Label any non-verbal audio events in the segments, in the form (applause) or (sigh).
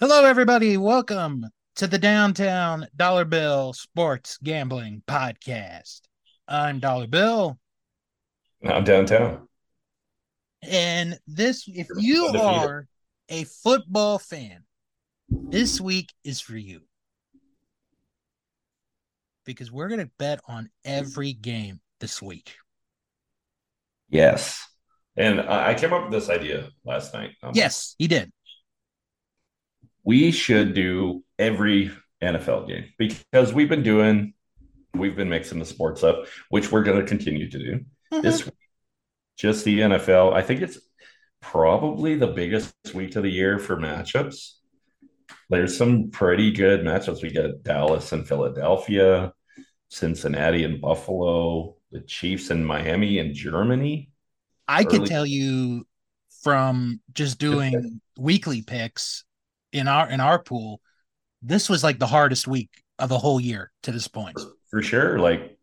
Hello, everybody. Welcome to the Downtown Dollar Bill Sports Gambling Podcast. I'm Dollar Bill. I'm downtown. And this, if you are a football fan, this week is for you. Because we're going to bet on every game this week. Yes. And I I came up with this idea last night. Um, Yes, he did. We should do every NFL game because we've been doing, we've been mixing the sports up, which we're going to continue to do mm-hmm. this week. Just the NFL. I think it's probably the biggest week of the year for matchups. There's some pretty good matchups. We got Dallas and Philadelphia, Cincinnati and Buffalo, the Chiefs and Miami and Germany. I can tell you from just doing weekly picks in our in our pool, this was like the hardest week of the whole year to this point. for sure. Like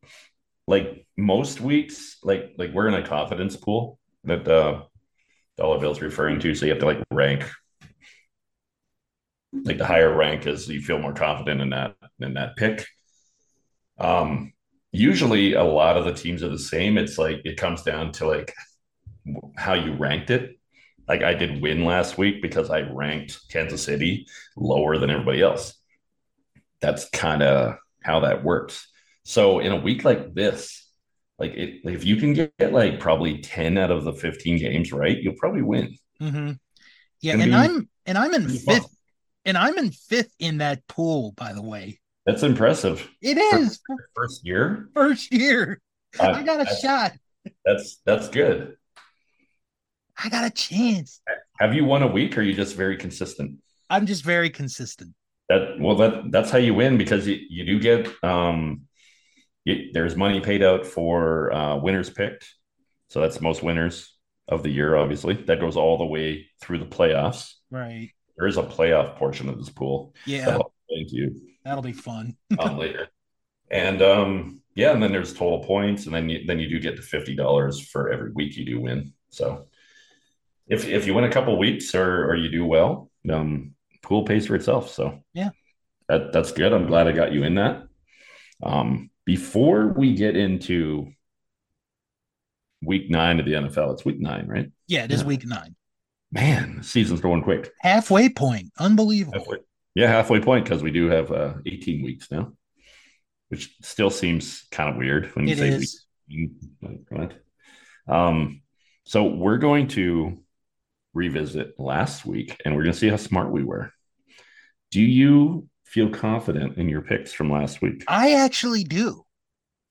like most weeks like like we're in a confidence pool that uh dollar bill's referring to so you have to like rank. Like the higher rank is you feel more confident in that in that pick. Um usually a lot of the teams are the same. It's like it comes down to like how you ranked it like i did win last week because i ranked kansas city lower than everybody else that's kind of how that works so in a week like this, like it, if you can get, like probably 10 out of the 15 games right, you'll probably win. hmm Yeah, and be I'm and I'm in pretty fun. fifth, and I'm in fifth in that pool. By the way, That's impressive. It is First year, first year. Uh, I got a shot. that's that's good. I got a chance. Have you won a week or are you just very consistent? I'm just very consistent. That well that that's how you win because you, you do get um you, there's money paid out for uh winners picked. So that's most winners of the year, obviously. That goes all the way through the playoffs. Right? There is a playoff portion of this pool. Yeah, That'll thank you. that'll be fun. on (laughs) later. And um, yeah, and then there's total points, and then you then you do get to fifty dollars for every week you do win. So if if you win a couple weeks or or you do well, um, pool pays for itself. So Yeah. that that's good. I'm glad I got you in that. Um, before we get into week nine of the NFL, it's week nine, right? Yeah, it is Yeah. week nine, Man, season's going quick. halfway point. Unbelievable. Halfway, yeah, halfway point because we do have uh, 18 weeks now, which still seems kind of weird when you It say is. week. Like, what? Um, so we're going to revisit last week and we're going to see how smart we were. Do you feel confident in your picks from last week? I actually do.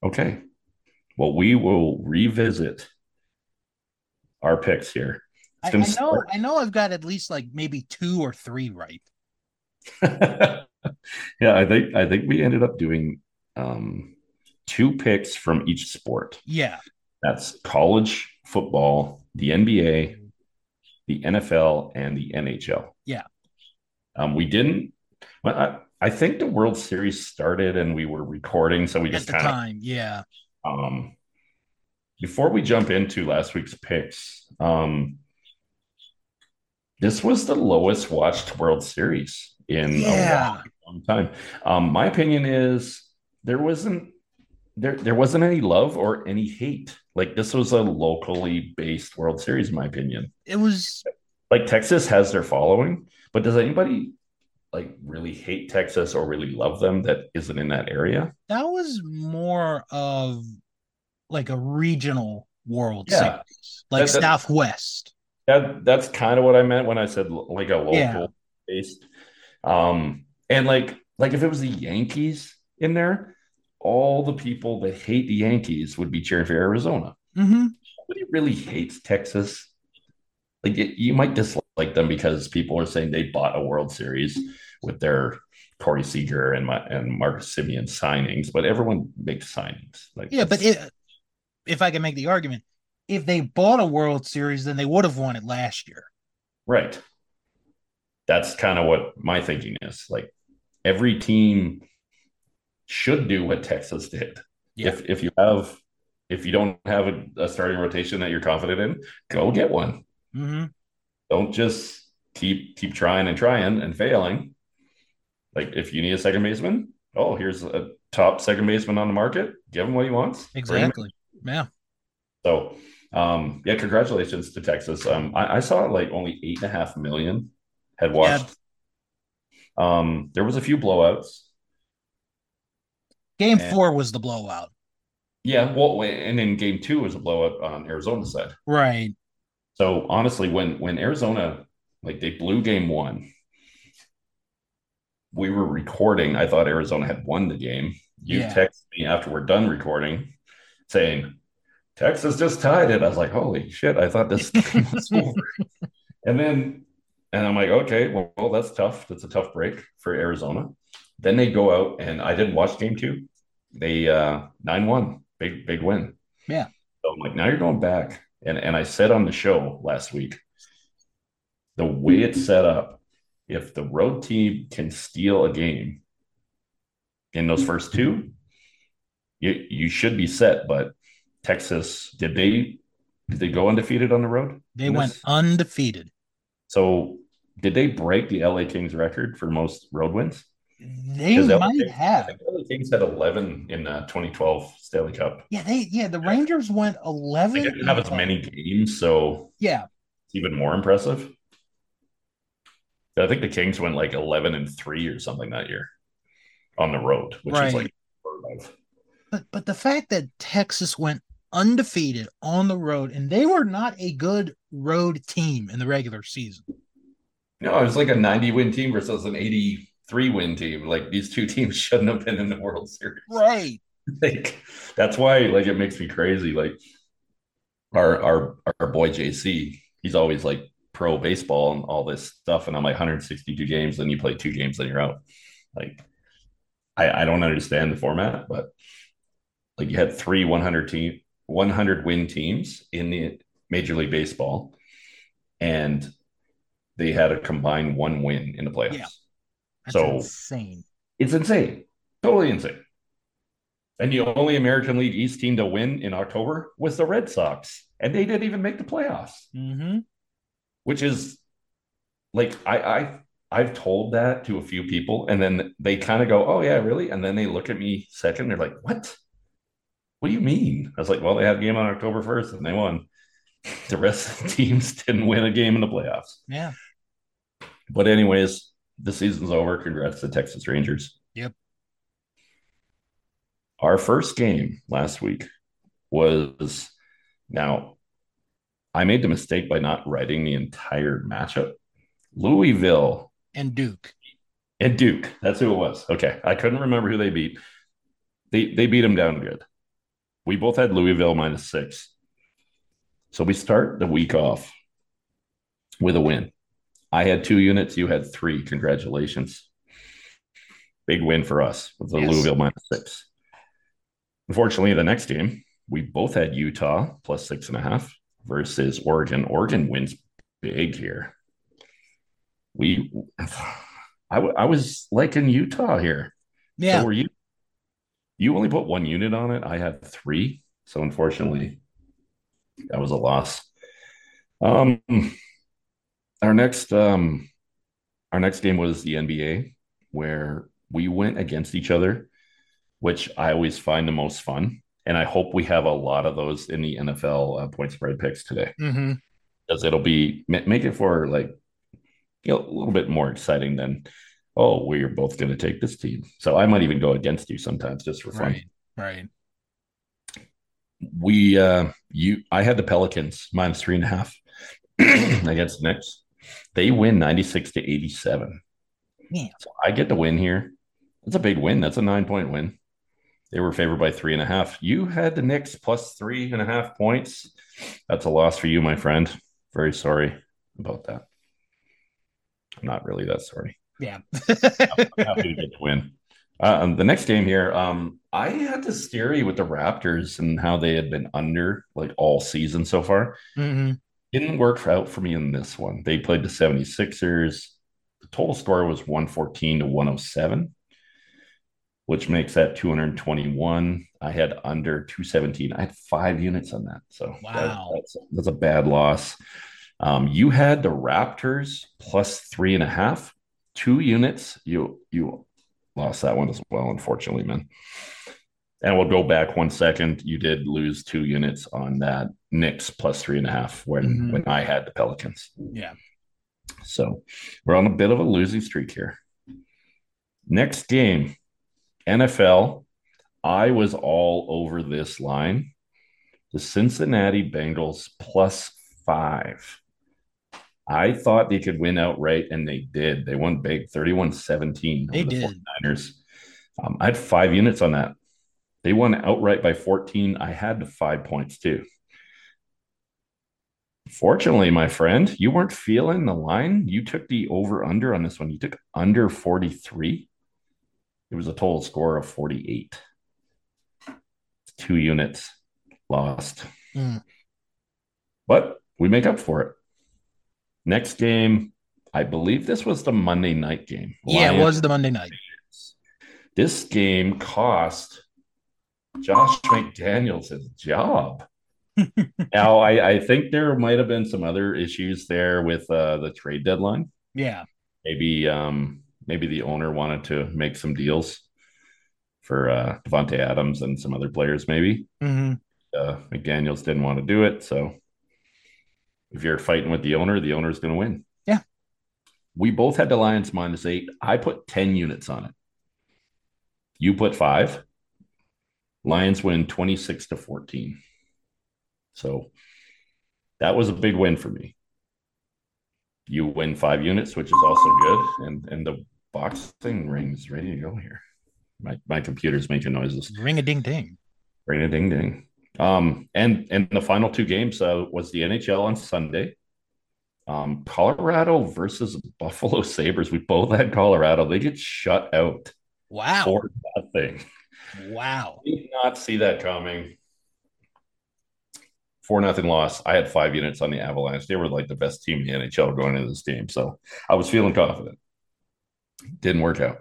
Okay. Well, we will revisit our picks here. I, I know. start- I know. I've got at least like maybe two or three right. (laughs) yeah, I think I think we ended up doing um, two picks from each sport. Yeah. That's college football, the NBA, the NFL, and the NHL. Yeah. Um, we didn't. Well, I, I think the World Series started and we were recording, so we just kind of time. Yeah. um, before we jump into last week's picks, um, this was the lowest watched World Series in Yeah. a long, long time. Um, my opinion is there wasn't there there wasn't any love or any hate. Like this was a locally based World Series, in my opinion. It was. Like Texas has their following, but does anybody like really hate Texas or really love them that isn't in that area? That was more of like a regional World Yeah. Series, like That- that- Southwest. That that's kind of what I meant when I said like a local Yeah. based. Um, and like like if it was the Yankees in there, all the people that hate the Yankees would be cheering for Arizona. hmm Nobody really hates Texas. Like it, you might dislike them because people are saying they bought a World Series with their Corey Seager and my, and Marcus Semien signings, but everyone makes signings. Like Yeah, but it, if I can make the argument, if they bought a World Series, then they would have won it last year. Right. That's kind of what my thinking is. Like every team should do what Texas did. Yeah. If if you have if you don't have a, a starting rotation that you're confident in, go get one. hmm Don't just keep keep trying and trying and failing. Like if you need a second baseman, oh, here's a top second baseman on the market. Give him what he wants. Exactly. Yeah. So um, yeah, congratulations to Texas. Um, I, I, saw like only eight and a half million had watched. Yeah. Um, there was a few blowouts. Game and, four was the blowout. Yeah, well, and then game two was a blowout on Arizona's side. Right. So honestly, when when Arizona like they blew game one, we were recording. I thought Arizona had won the game. You yeah. text me after we're done recording, saying Texas just tied it. I was like, holy shit! I thought this (laughs) was over. And then, and I'm like, okay, well, well, that's tough. That's a tough break for Arizona. Then they go out, and I didn't watch game two. They uh nine one, big big win. Yeah. So I'm like, now you're going back, and and I said on the show last week, the way it's set up, if the road team can steal a game in those first two, you you should be set. But Texas, did they did they go undefeated on the road? They went undefeated. So did they break the LA Kings record for most road wins? They might have. LA Kings had eleven in uh, the 2012 Stanley Cup. Yeah, they yeah the Rangers went eleven. They didn't have as many games, so yeah, it's even more impressive. I think the Kings went like 11 and 3 or something that year on the road, which right. is like but but the fact that Texas went undefeated on the road and they were not a good road team in the regular season. No, it was like a 90 win team versus an 83 win team. Like these two (laughs) teams shouldn't have been in the World Series. Right. (laughs) like that's why like it makes me crazy. Like our our our boy JC, he's always like pro baseball and all this stuff. And I'm like 162 games, then you play two games, then you're out. Like, I, I don't understand the format, but like you had three 100 team 100 win teams in the Major League Baseball, and they had a combined one win in the playoffs. Yeah. So insane. It's insane. Totally insane. And the only American League East team to win in October was the Red Sox, and they didn't even make the playoffs. Mm-hmm which is like I I I've told that to a few people, and then they kind of go, "Oh yeah, really?" And then they look at me second, they're like, "What? What do you mean?" I was like, "Well, they had a game on October first, and they won. (laughs) The rest of the teams didn't win a game in the playoffs." Yeah. But anyways, the season's over. Congrats to Texas Rangers. Yep. Our first game last week was now I made the mistake by not writing the entire matchup. Louisville and Duke. And Duke. That's who it was. Okay. I couldn't remember who they beat. They they beat them down good. We both had Louisville minus six. So we start the week off with a win. I had two units, you had three. Congratulations. Big win for us with the yes. Louisville minus six. Unfortunately, the next game, we both had Utah plus six and a half versus Oregon. Oregon wins big here. We, I, w- I was like in Utah here. Yeah. So were you? You only put one unit on it. I had three. So unfortunately, that was a loss. Um, our next, um, our next game was the NBA, where we went against each other, which I always find the most fun and I hope we have a lot of those in the NFL uh, point spread picks today, mm-hmm. because it'll be make it for like you know a little bit more exciting than oh we're both going to take this team. So I might even go against you sometimes just for fun. Right. Right. We uh you I had the Pelicans minus three and a half (clears throat) against the Knicks. They win 96 to 87. Yeah. So I get the win here. That's a big win. That's a nine point win. They were favored by three and a half. You had the Knicks plus three and a half points. That's a loss for you, my friend. Very sorry about that. I'm not really that sorry. Yeah. (laughs) I'm happy to get the win. Uh, the next game here, um, I had this theory with the Raptors and how they had been under like all season so far. Mm-hmm. Didn't work out for me in this one. They played the 76ers. The total score was 114 to 107 which makes that 221. I had under 217. I had five units on that. So wow. That, that's, that's a bad loss. Um, you had the Raptors plus three and a half, two units. You you lost that one as well, unfortunately, man. And we'll go back one second. You did lose two units on that Knicks plus three and a half when mm-hmm. when I had the Pelicans. Yeah. So we're on a bit of a losing streak here. Next game, NFL. I was all over this line. The Cincinnati Bengals plus five. I thought they could win outright, and they did. They won big 31 17. They the did. 49ers. Um, I had five units on that. They won outright by 14. I had five points too. Fortunately, my friend, you weren't feeling the line. You took the over under on this one. You took under 43. It was a total score of 48. Two units lost. Mm. But we make up for it. Next game, I believe this was the Monday night game. Yeah, it was the Monday night. This game cost Josh McDaniels his job. now, I, I, think there might have been some other issues there with uh, the trade deadline. Yeah, maybe um, maybe the owner wanted to make some deals for uh, Davante Adams and some other players. Maybe mm-hmm. uh, McDaniels didn't want to do it, so if you're fighting with the owner, the owner's going to win. Yeah. We both had the Lions minus eight. I put 10 units on it. You put five. Lions win 26 to 14. So that was a big win for me. You win five units, which is also good. And and the boxing ring is ready to go here. My my computer's making noises. Ring a ding ding. Ring a ding ding. Um, and and the final two games uh, was the NHL on Sunday. Um, Colorado versus Buffalo Sabres. We both had Colorado. They get shut out. Wow. For nothing. Wow. Did not see that coming. Four nothing loss. I had five units on the Avalanche. They were like the best team in the NHL going into this game. So I was feeling confident. Didn't work out.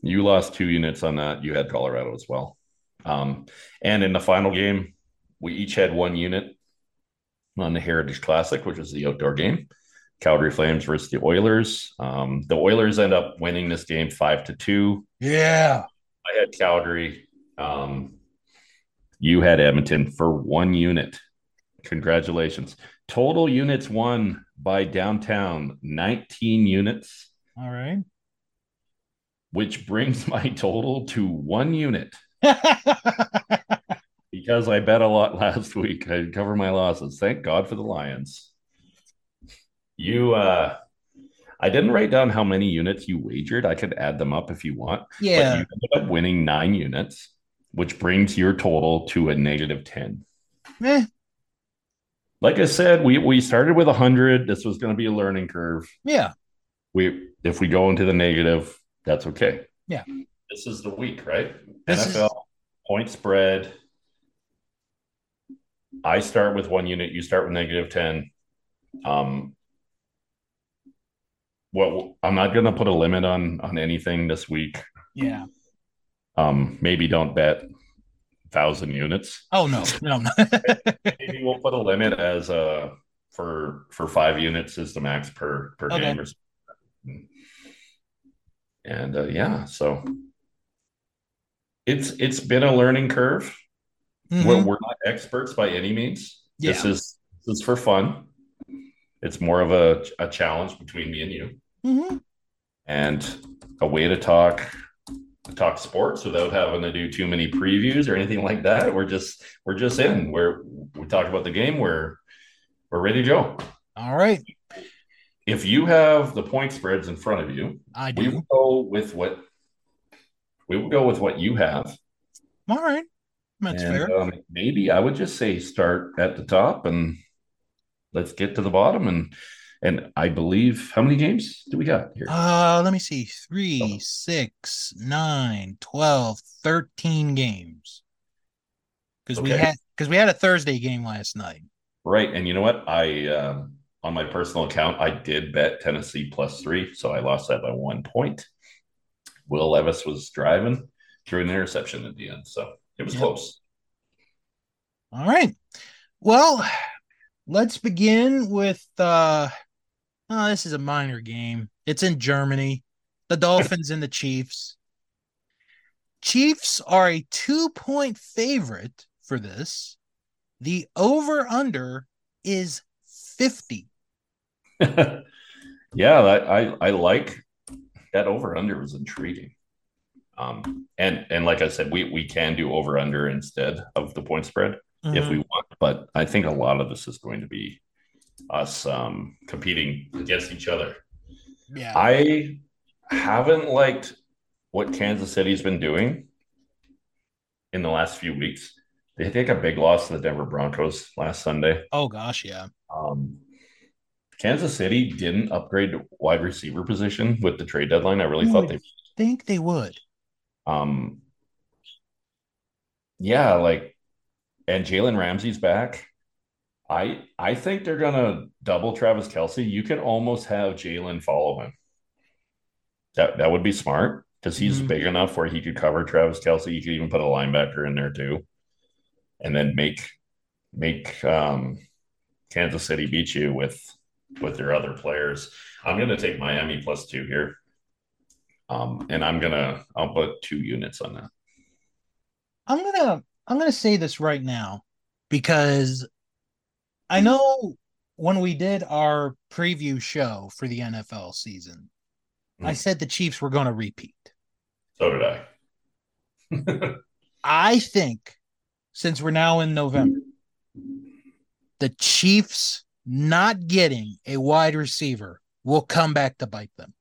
You lost two units on that. You had Colorado as well. Um, and in the final game, we each had one unit on the Heritage Classic, which is the outdoor game. Calgary Flames versus the Oilers. Um, the Oilers end up winning this game five to two. Yeah, I had Calgary. Um, you had Edmonton for one unit. Congratulations. Total units won by downtown 19 units. All right. Which brings (laughs) my total to one unit. (laughs) because I bet a lot last week. I cover my losses. Thank God for the Lions. You, uh, I didn't write down how many units you wagered. I could add them up if you want. Yeah. But you ended up winning nine units, which brings your total to a negative 10. Eh. Like I said, we, we started with 100. This was going to be a learning curve. Yeah. We If we go into the negative, that's okay. Yeah. This is the week, right? This NFL is... point spread I start with one unit, you start with negative 10. Um, well, I'm not going to put a limit on on anything this week. Yeah. Um, maybe don't bet thousand units. Oh no, no, no. (laughs) maybe we'll put a limit as uh for for five units is the max per per okay. game. Or and uh, yeah, so it's it's been a learning curve. Mm-hmm. We're, we're, not experts by any means. Yeah. This is this is for fun. It's more of a, a challenge between me and you, mm-hmm. and a way to talk to talk sports without having to do too many previews or anything like that. We're just we're just in. We're we talk about the game. We're we're ready to go. All right. If you have the point spreads in front of you, I do. We will go with what we will go with what you have. All right. That's and, fair. Um, maybe I would just say start at the top and let's get to the bottom. And and I believe how many games do we got here? Uh let me see. Three, oh. six, nine, 12, 13 games. Because okay. we had because we had a Thursday game last night. Right. And you know what? I uh, on my personal account, I did bet Tennessee plus three, so I lost that by one point. Will Levis was driving, threw an interception at the end. So it was yep. close. All right. Well, let's begin with uh oh, this is a minor game. It's in Germany. The Dolphins and the Chiefs. Chiefs are a two point favorite for this. The over under is 50. (laughs) yeah, I, I, I like that over under was intriguing. Um, and and like I said, we we can do over under instead of the point spread mm-hmm. if we want. But I think a lot of this is going to be us um, competing against each other. Yeah, I haven't liked what Kansas City's been doing in the last few weeks. They take a big loss to the Denver Broncos last Sunday. Oh gosh, yeah. Um, Kansas City didn't upgrade wide receiver position with the trade deadline. I really you thought they think they would. Um, yeah, like, and Jalen Ramsey's back. I I think they're gonna double Travis Kelce. You can almost have Jalen follow him. That that would be smart because he's mm-hmm. big enough where he could cover Travis Kelce. You could even put a linebacker in there too, and then make make um, Kansas City beat you with with your other players. I'm going to take Miami plus two here, um, and I'm gonna I'll put two units on that. I'm gonna I'm gonna say this right now because I know when we did our preview show for the NFL season, mm. I said the Chiefs were going to repeat. So did I. (laughs) I think since we're now in November, the Chiefs not getting a wide receiver will come back to bite them.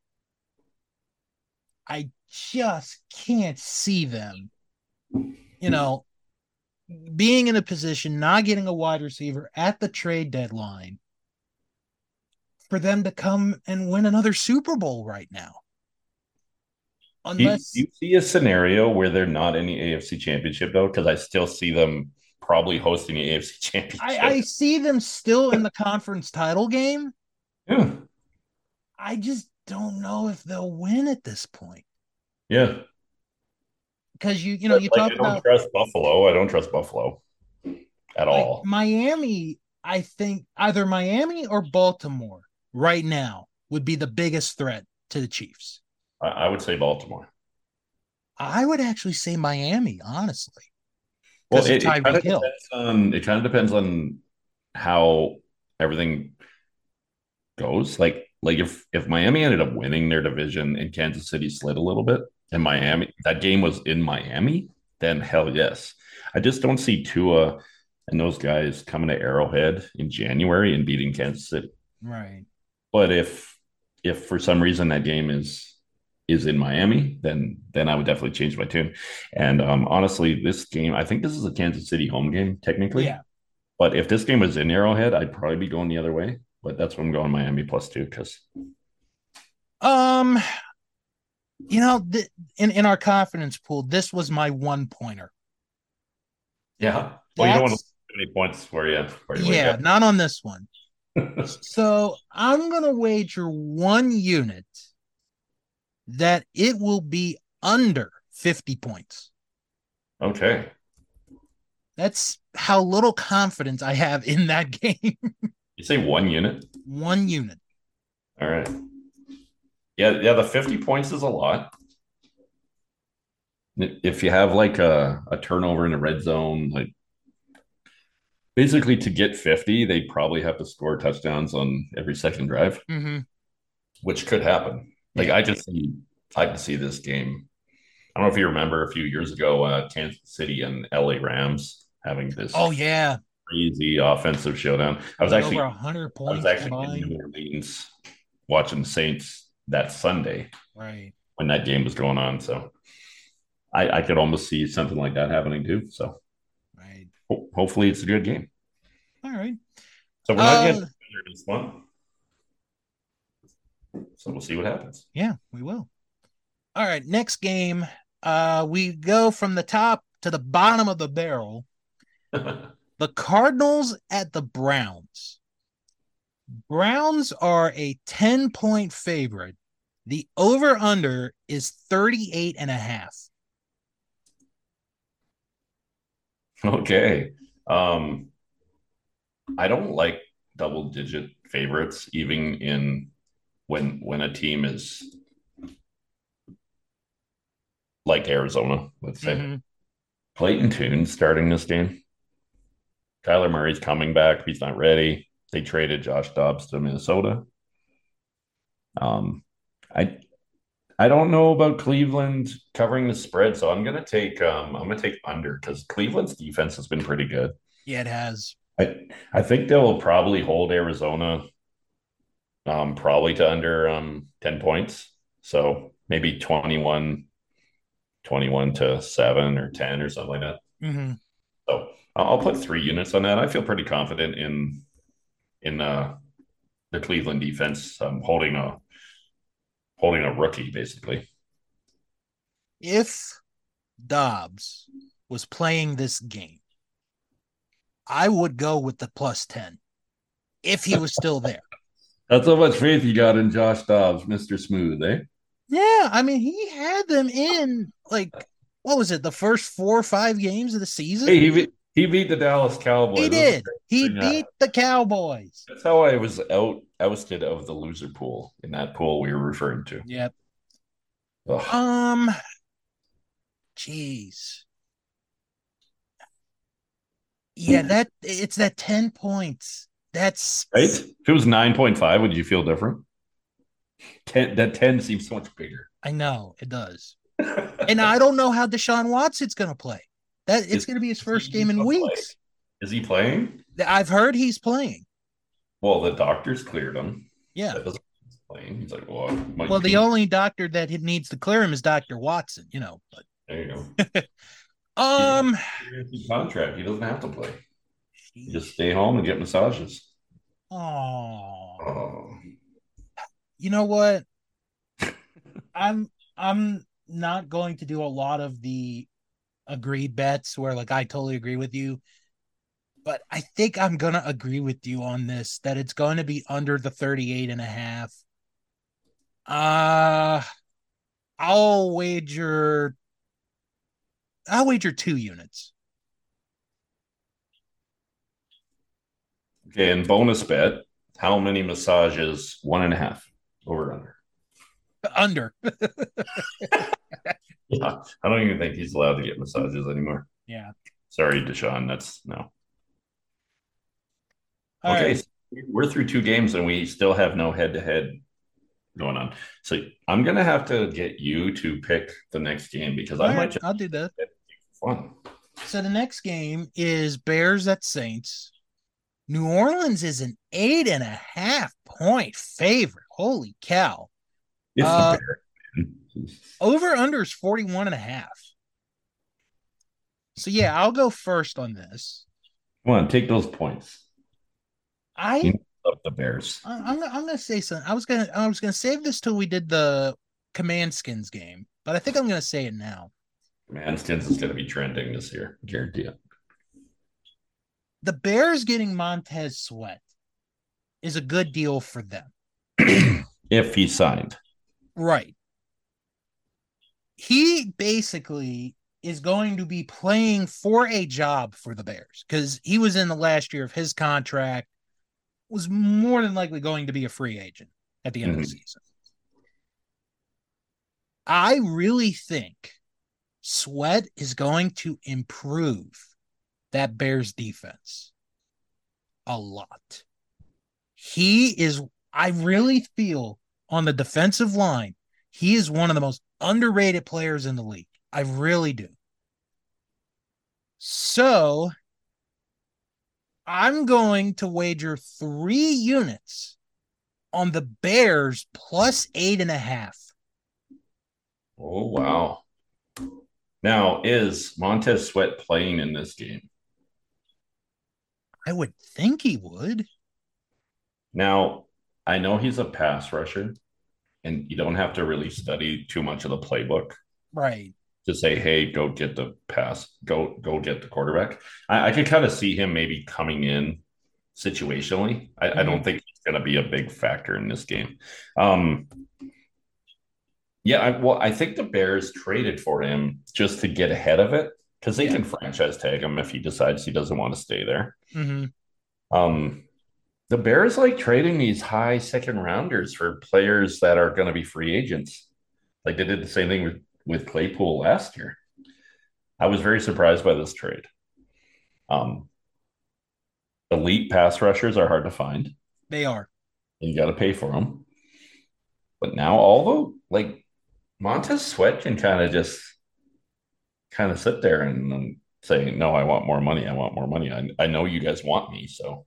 I just can't see them, you know, being in a position, not getting a wide receiver at the trade deadline for them to come and win another Super Bowl right now. Unless you, you see a scenario where they're not in the AFC championship though, because I still see them probably hosting the AFC (laughs) championship. I, I see them still in the conference title game. Yeah. I just don't know if they'll win at this point. Yeah. Because you, you know, you like, talk I don't about trust Buffalo. I don't trust Buffalo at like all. Miami, I think either Miami or Baltimore right now would be the biggest threat to the Chiefs. I, I would say Baltimore. I would actually say Miami, honestly. Well, it, it kind of depends on it kind of depends on how everything goes. Like like if if Miami ended up winning their division and Kansas City slid a little bit, and Miami that game was in Miami, then hell yes. I just don't see Tua and those guys coming to Arrowhead in January and beating Kansas City. Right. But if if for some reason that game is is in Miami, then then I would definitely change my tune. And um, honestly, this game, I think this is a Kansas City home game technically. Yeah. But if this game was in Arrowhead, I'd probably be going the other way but that's what I'm going Miami plus two because. Um, you know, th- in in our confidence pool, this was my one pointer. Yeah. Well, you don't want to put any points for you. For you yeah, not on this one. (laughs) so I'm gonna wager one unit that it will be under 50 points. Okay. That's how little confidence I have in that (laughs) game. You say one unit? One unit. All right. Yeah, yeah, the 50 points is a lot. If you have like a, a turnover in the red zone, like basically to get 50, they probably have to score touchdowns on every second drive, mm-hmm. which could happen. Like. I just see, I can see this game. I don't know if you remember a few years ago, uh, Kansas City and LA Rams having this. Oh yeah, crazy offensive showdown. I was actually over 100 points. I was actually in New Orleans watching the Saints that Sunday, right when that game was going on. So I, I could almost see something like that happening too. So right, ho- hopefully it's a good game. All right. So we're not uh, getting this one. So we'll see what happens. Yeah, we will. All right, next game. Uh, we go from the top to the bottom of the barrel. (laughs) The Cardinals at the Browns. Browns are a 10 point favorite. The over under is 38 and a half. Okay. Um I don't like double digit favorites, even in when when a team is like Arizona, let's say. Mm-hmm. Clayton Tune starting this game. Kyler Murray's coming back. He's not ready. They traded Josh Dobbs to Minnesota. Um, I I don't know about Cleveland covering the spread, so I'm gonna take um I'm gonna take under because Cleveland's defense has been pretty good. Yeah, it has. I I think they'll probably hold Arizona um probably to under um 10 points. So maybe 21 21 to 7 or 10 or something like that. Mm-hmm. So I'll put three units on that. I feel pretty confident in in uh, the Cleveland defense um, holding a holding a rookie basically. If Dobbs was playing this game, I would go with the plus 10 if he was still there. (laughs) That's how much faith you got in Josh Dobbs, Mr. Smooth, eh? Yeah, I mean, he had them in like what was it, the first four or five games of the season? Hey, he, he beat the Dallas Cowboys. He did. He beat the Cowboys. That's how I was out ousted of the loser pool in that pool we were referring to. Yep. Ugh. Um. Jeez. Yeah, that it's that ten points. That's right. If it was nine point five, would you feel different? Ten. That ten seems so much bigger. I know it does, (laughs) and I don't know how Deshaun Watson's going to play. That it's going to be his first game in weeks. Play? Is he playing? I've heard he's playing. Well, the doctors cleared him. Yeah. playing. He's like, well, well, the only doctor that needs to clear him is Doctor Watson. You know, but there you go. (laughs) um, contract. He doesn't have to play. He just stay home and get massages. Oh. You know what? (laughs) I'm I'm not going to do a lot of the agreed bets where like I totally agree with you. But I think I'm gonna agree with you on this that it's going to be under the 38 and a half. Uh I'll wager I'll wager two units. Okay, and bonus bet, how many massages? One and a half over under. Under. (laughs) (laughs) (laughs) Yeah, I don't even think he's allowed to get massages anymore. Yeah. Sorry, Deshaun. That's no. All okay, right. so we're through two games and we still have no head to head going on. So I'm gonna have to get you to pick the next game because All I right, might. Just I'll do that. Fun. So the next game is Bears at Saints. New Orleans is an eight and a half point favorite. Holy cow! It's uh, the Bears. Over under is 41 and a half. So yeah, I'll go first on this. Come on, take those points. I love the Bears. I'm, I'm gonna say something. I was gonna I was gonna save this till we did the Command Skins game, but I think I'm gonna say it now. Command Skins is gonna be trending this year, guarantee it. The Bears getting Montez Sweat is a good deal for them. (clears throat) if he signed. Right he basically is going to be playing for a job for the Bears because he was in the last year of his contract, was more than likely going to be a free agent at the end mm-hmm. of the mm-hmm. season. I really think Sweat is going to improve that Bears defense a lot. He is, I really feel on the defensive line, he is one of the most underrated players in the league. I really do. So I'm going to wager three units on the Bears plus eight and a half. Oh, wow. Now, is Montez Sweat playing in this game? I would think he would. Now, I know he's a pass rusher, and you don't have to really study too much of the playbook. Right. To say, hey, go get the pass, go go get the quarterback. I, I could kind of see him maybe coming in situationally. I, mm-hmm. I don't mm-hmm. think he's going to be a big factor in this game. Um, yeah, I, well, I think the Bears traded for him just to get ahead of it because they yeah. can franchise tag him if he decides he doesn't want to stay there. Mm-hmm. Um, the Bears like trading these high second rounders for players that are going to be free agents. Like they did the same thing with, with Claypool last year. I was very surprised by this trade. Um, elite pass rushers are hard to find. They are. You got to pay for them. But now, although like Montez Sweat can kind of just kind of sit there and, and say, "No, I want more money. I want more money. I, I know you guys want me." So,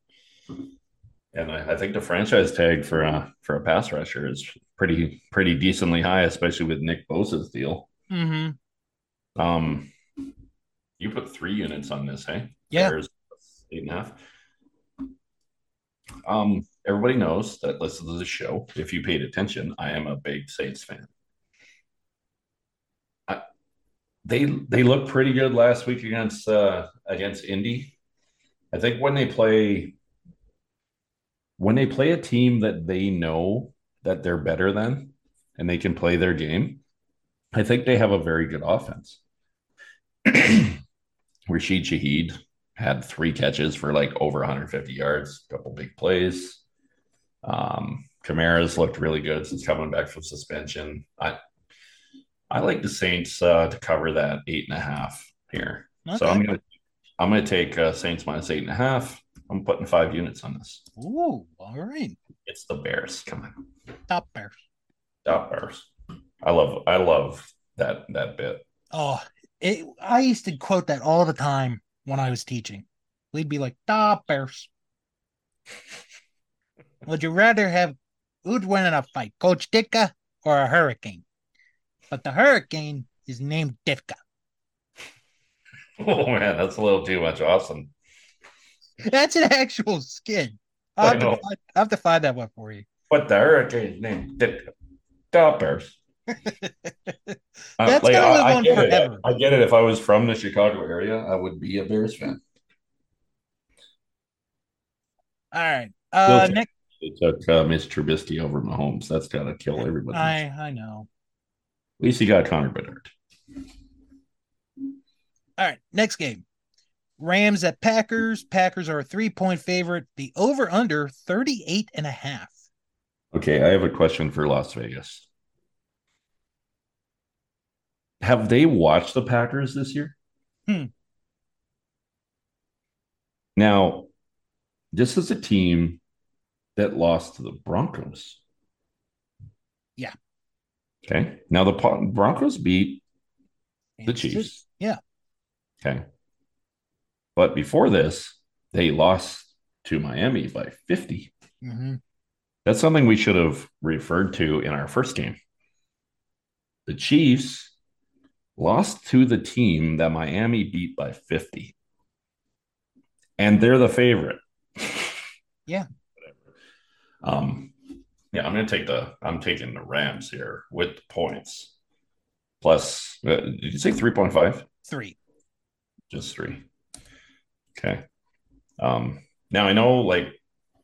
and I, I think the franchise tag for a for a pass rusher is pretty pretty decently high, especially with Nick Bosa's deal. Mm-hmm. Um, you put three units on this, hey? Yeah. There's eight and a half. Um, everybody knows that listens to the show. If you paid attention, I am a big Saints fan. I, they they looked pretty good last week against uh, against Indy. I think when they play when they play a team that they know that they're better than and they can play their game, I think they have a very good offense. (clears throat) Rashid Shaheed had three catches for like over 150 yards, a couple big plays. Um, Kamara's looked really good since coming back from suspension. I I like the Saints uh, to cover that eight and a half here. Okay. So I'm gonna I'm gonna take uh, Saints minus eight and a half. I'm putting five units on this. Ooh, all right. It's the Bears. Come on, Top Bears. Top Bears. I love I love that that bit. Oh, it, I used to quote that all the time when I was teaching. We'd be like, Top Bears. (laughs) Would you rather have who'd win in a fight, Coach Ditka or a hurricane? But the hurricane is named Ditka. (laughs) Oh man, that's a little too much. Awesome. (laughs) That's an actual skin. I'll have, to find, I'll have to find that one for you. But the Hurricanes. Top Bears. Uh, That's like, gonna I, live I on get it. forever. I get it. If I was from the Chicago area, I would be a Bears fan. All right. Uh, Still next, They took uh, Mitch Trubisky over Mahomes. That's got to kill everybody. I I know. At least he got Connor Bedard. All right, next game. Rams at Packers. Packers are a three point favorite. The over under 38 and a half. Okay, I have a question for Las Vegas. Have they watched the Packers this year? Hmm. Now, this is a team that lost to the Broncos. Yeah. Okay. Now the Broncos beat the Chiefs. Yeah. Okay. But before this, they lost to Miami by 50. hmm That's something we should have referred to in our first game. The Chiefs lost to the team that Miami beat by 50. And they're the favorite. (laughs) Yeah. Um yeah, I'm going to take the I'm taking the Rams here with the points. Plus uh, did you say 3.5? Three. Just 3. Okay. Um now I know like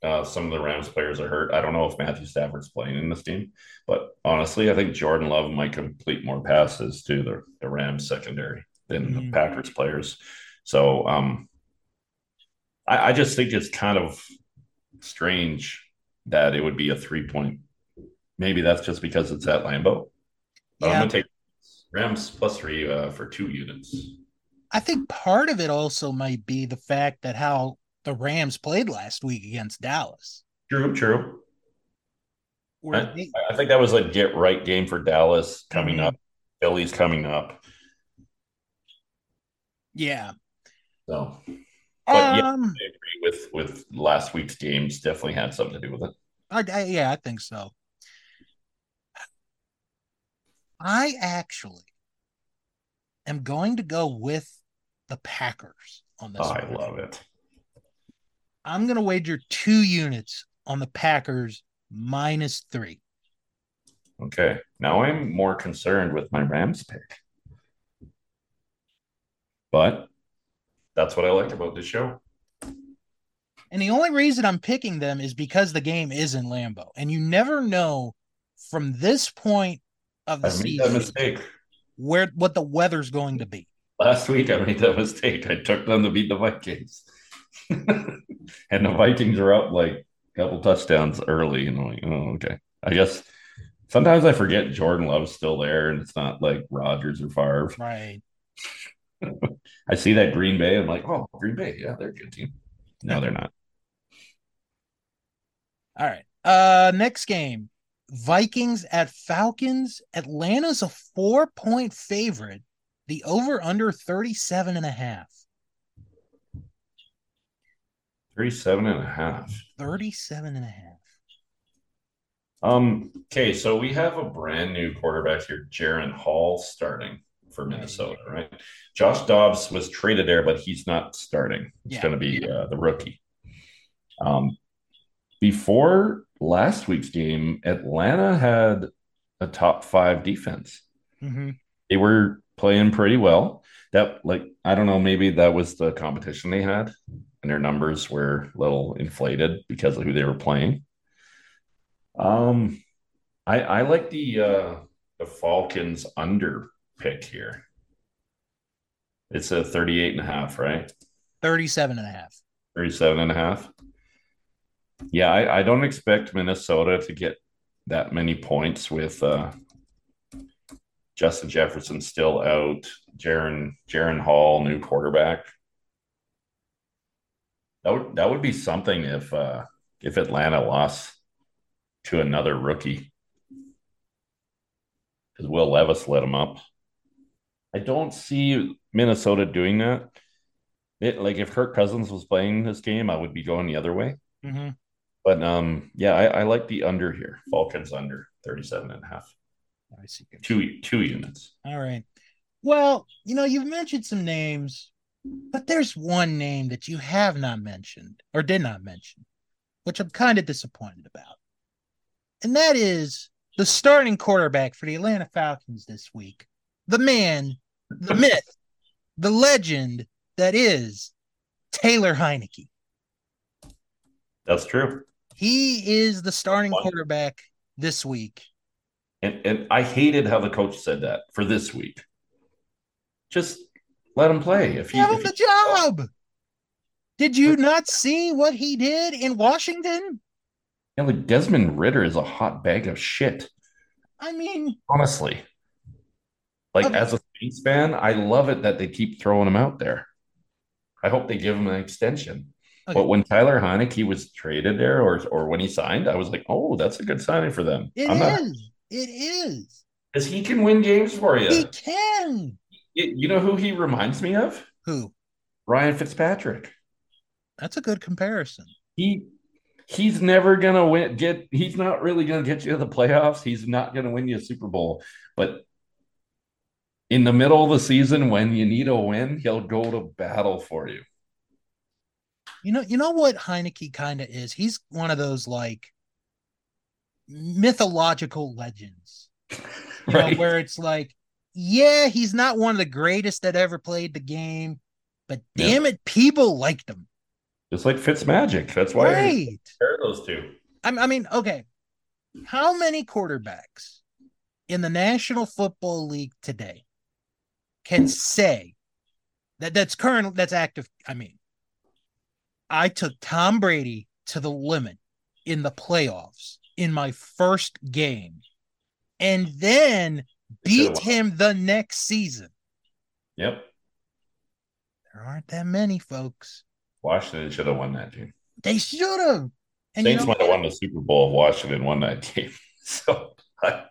uh, some of the Rams players are hurt. I don't know if Matthew Stafford's playing in this team, but honestly, I think Jordan Love might complete more passes to the, the Rams secondary than the Mhm. Packers players. So um, I, I just think it's kind of strange that it would be a three point. Maybe that's just because it's at Lambeau. But I'm Yeah. going to take Rams plus three uh, for two units. I think part of it also might be the fact that how the Rams played last week against Dallas. True, true. I, they, I think that was a get right game for Dallas coming up. Philly's coming up. yeah. So But, yeah. um, I agree with with last week's games. Definitely had something to do with it. I, I, yeah, I think so. I actually am going to go with the Packers on this. Oh, I love it. I'm going to wager two units on the Packers minus three. Okay, now I'm more concerned with my Rams pick, but that's what I liked about this show. And the only reason I'm picking them is because the game is in Lambeau. And you never know from this point of the I made that season mistake where what the weather's going to be. last week. I made that mistake. I took them to beat the Vikings, (laughs) and the Vikings are up like a couple touchdowns early, and I'm like, oh, okay. I guess sometimes I forget Jordan Love's still there, and it's not like Rodgers or Favre. Right. (laughs) I see that Green Bay. I'm like, oh, Green Bay, yeah, they're a good team. No, they're not. (laughs) All right. Uh next game. Vikings at Falcons. Atlanta's a four point favorite. The over under 37 and a half. 37 and a half. 37 and a half. Um, okay, so we have a brand new quarterback here, Jaren Hall, starting for Minnesota, right? Josh Dobbs was traded there, but he's not starting. It's Yeah. going to be uh, the rookie. Um, before last week's game, Atlanta had a top five defense. Mm-hmm. They were playing pretty well. That, like, I don't know, maybe that was the competition they had, and their numbers were a little inflated because of who they were playing. Um, I I like the uh the Falcons under pick here. It's a 38 and a half, right? 37 and a half. 37 and a half. Yeah, I, I don't expect Minnesota to get that many points with uh Justin Jefferson still out, Jaren Jaren Hall, new quarterback. That would that would be something if uh if Atlanta lost to another rookie. Because Will Levis let him up. I don't see Minnesota doing that. It, like if Kirk Cousins was playing this game, I would be going the other way. Mm-hmm. But um, yeah, I, I like the under here. Falcons under 37 and a half. I see. Two two units. All right. Well, you know, you've mentioned some names, but there's one name that you have not mentioned or did not mention, which I'm kind of disappointed about. And that is the starting quarterback for the Atlanta Falcons this week. The man, the (laughs) myth, the legend that is Taylor Heinicke. That's true. He is the starting quarterback this week. And and I hated how the coach said that for this week. Just let him play. If he, Give him the he- job. Did you not see what he did in Washington? Yeah, like Desmond Ridder is a hot bag of shit. I mean, Honestly. Like Okay. as a Saints fan, I love it that they keep throwing him out there. I hope they give him an extension. Okay. But when Tyler Heinicke was traded there, or or when he signed, I was like, "Oh, that's a good signing for them." it not is. It is. because he can win games for you. He can. You- you know who he reminds me of? Who? Ryan Fitzpatrick. That's a good comparison. He he's never gonna win. Get he's not really gonna get you to the playoffs. He's not gonna win you a Super Bowl. But in the middle of the season, when you need a win, he'll go to battle for you. You know, you know what Heinicke kind of is? He's one of those like mythological legends. You know, Right? where it's like, yeah, he's not one of the greatest that ever played the game, but Yeah. damn it, people liked him. Just like Fitzmagic. That's why I Right. compare those two. I mean, okay. How many quarterbacks in the National Football League today can say that that's current, that's active? I mean, I took Tom Brady to the limit in the playoffs in my first game and then beat him the next season. Yep. There aren't that many folks. Washington should have won that game. They should have. And Saints you know might have won the Super Bowl if Washington won that game. (laughs) So I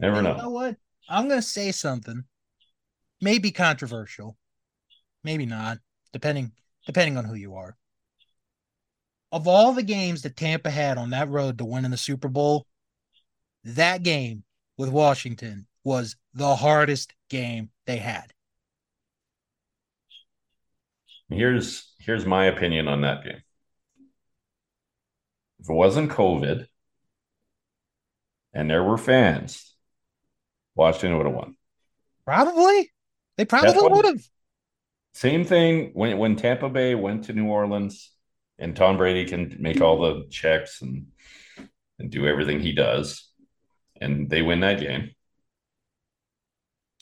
never You know. know what? I'm going to say something. Maybe controversial. Maybe not, depending depending on who you are. Of all the games that Tampa had on that road to winning the Super Bowl, that game with Washington was the hardest game they had. Here's here's my opinion on that game. If it wasn't COVID and there were fans, Washington would have won. Probably. They probably would have. Same thing when when Tampa Bay went to New Orleans and Tom Brady can make all the checks and and do everything he does, and they win that game.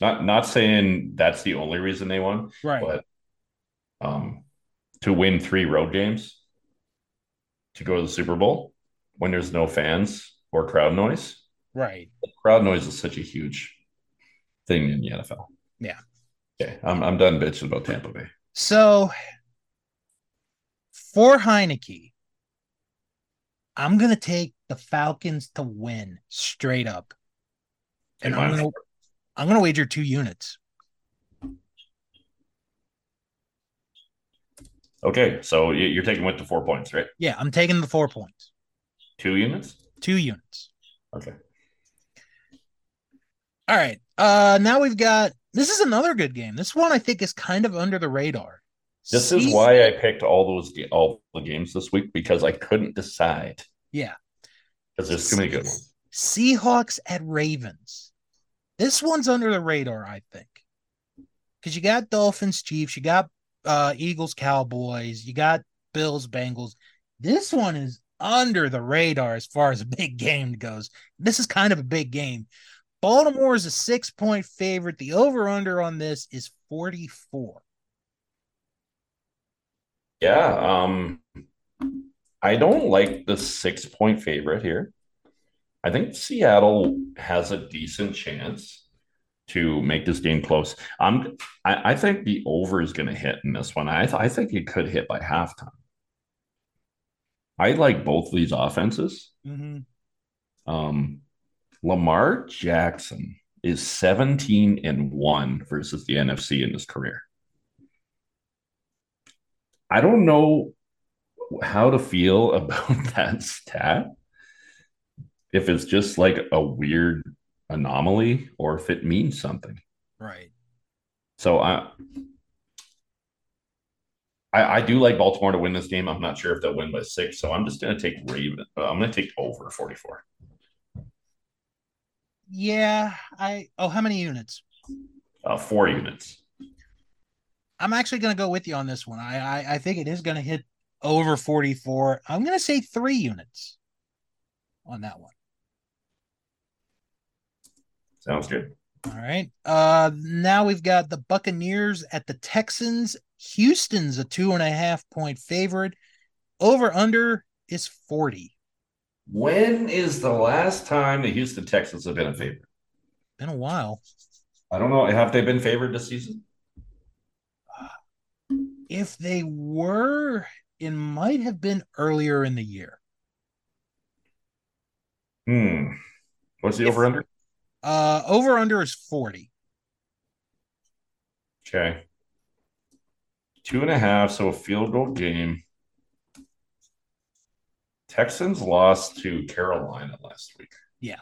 Not not saying that's the only reason they won, Right. but um, to win three road games, to go to the Super Bowl when there's no fans or crowd noise. Right. Crowd noise is such a huge thing in the NFL. Yeah. Okay, I'm I'm done bitching about Tampa Bay. So for Heinicke, I'm gonna take the Falcons to win straight up. And I'm gonna I'm gonna wager two units. Okay, so you- you're taking with the four points, right? Yeah, I'm taking the four points. Two units. Two units. Okay. All right. Uh now we've got this is another good game. This one I think is kind of under the radar. This See- is why I picked all those all the games this week because I couldn't decide Yeah. because there's too many good ones. Seahawks at Ravens. This one's under the radar, I think. Because you got Dolphins, Chiefs, you got uh Eagles, Cowboys, you got Bills, Bengals. This one is under the radar as far as a big game goes. This is kind of a big game. Baltimore is a six point favorite. The over under on this is 44. Yeah, um, I don't like the six point favorite here. I think Seattle has a decent chance to make this game close. I'm, I, I think the over is going to hit in this one. I, th- I think it could hit by halftime. I like both these offenses. Mm-hmm. Um, Lamar Jackson is 17 and 1 versus the NFC in his career. I don't know how to feel (laughs) about that stat. If it's just like a weird anomaly or if it means something. Right. So I I, I do like Baltimore to win this game. I'm not sure if they'll win by six, so I'm just going to take Raven. uh, I'm going to take over 44. Yeah. I oh, how many units? Uh, four units. I'm actually going to go with you on this one. I, I I think it is going to hit over 44. I'm going to say three units on that one. Sounds good. All right. Uh, now we've got the Buccaneers at the Texans. Houston's a two and a half point favorite. Over under is 40. When is the last time the Houston Texans have been a favorite? Been a while. I don't know. Have they been favored this season? If they were, it might have been earlier in the year. Hmm. What's the over under? Uh, over under is 40. Okay. Two and a half, so a field goal game. Texans lost to Carolina last week. Yeah.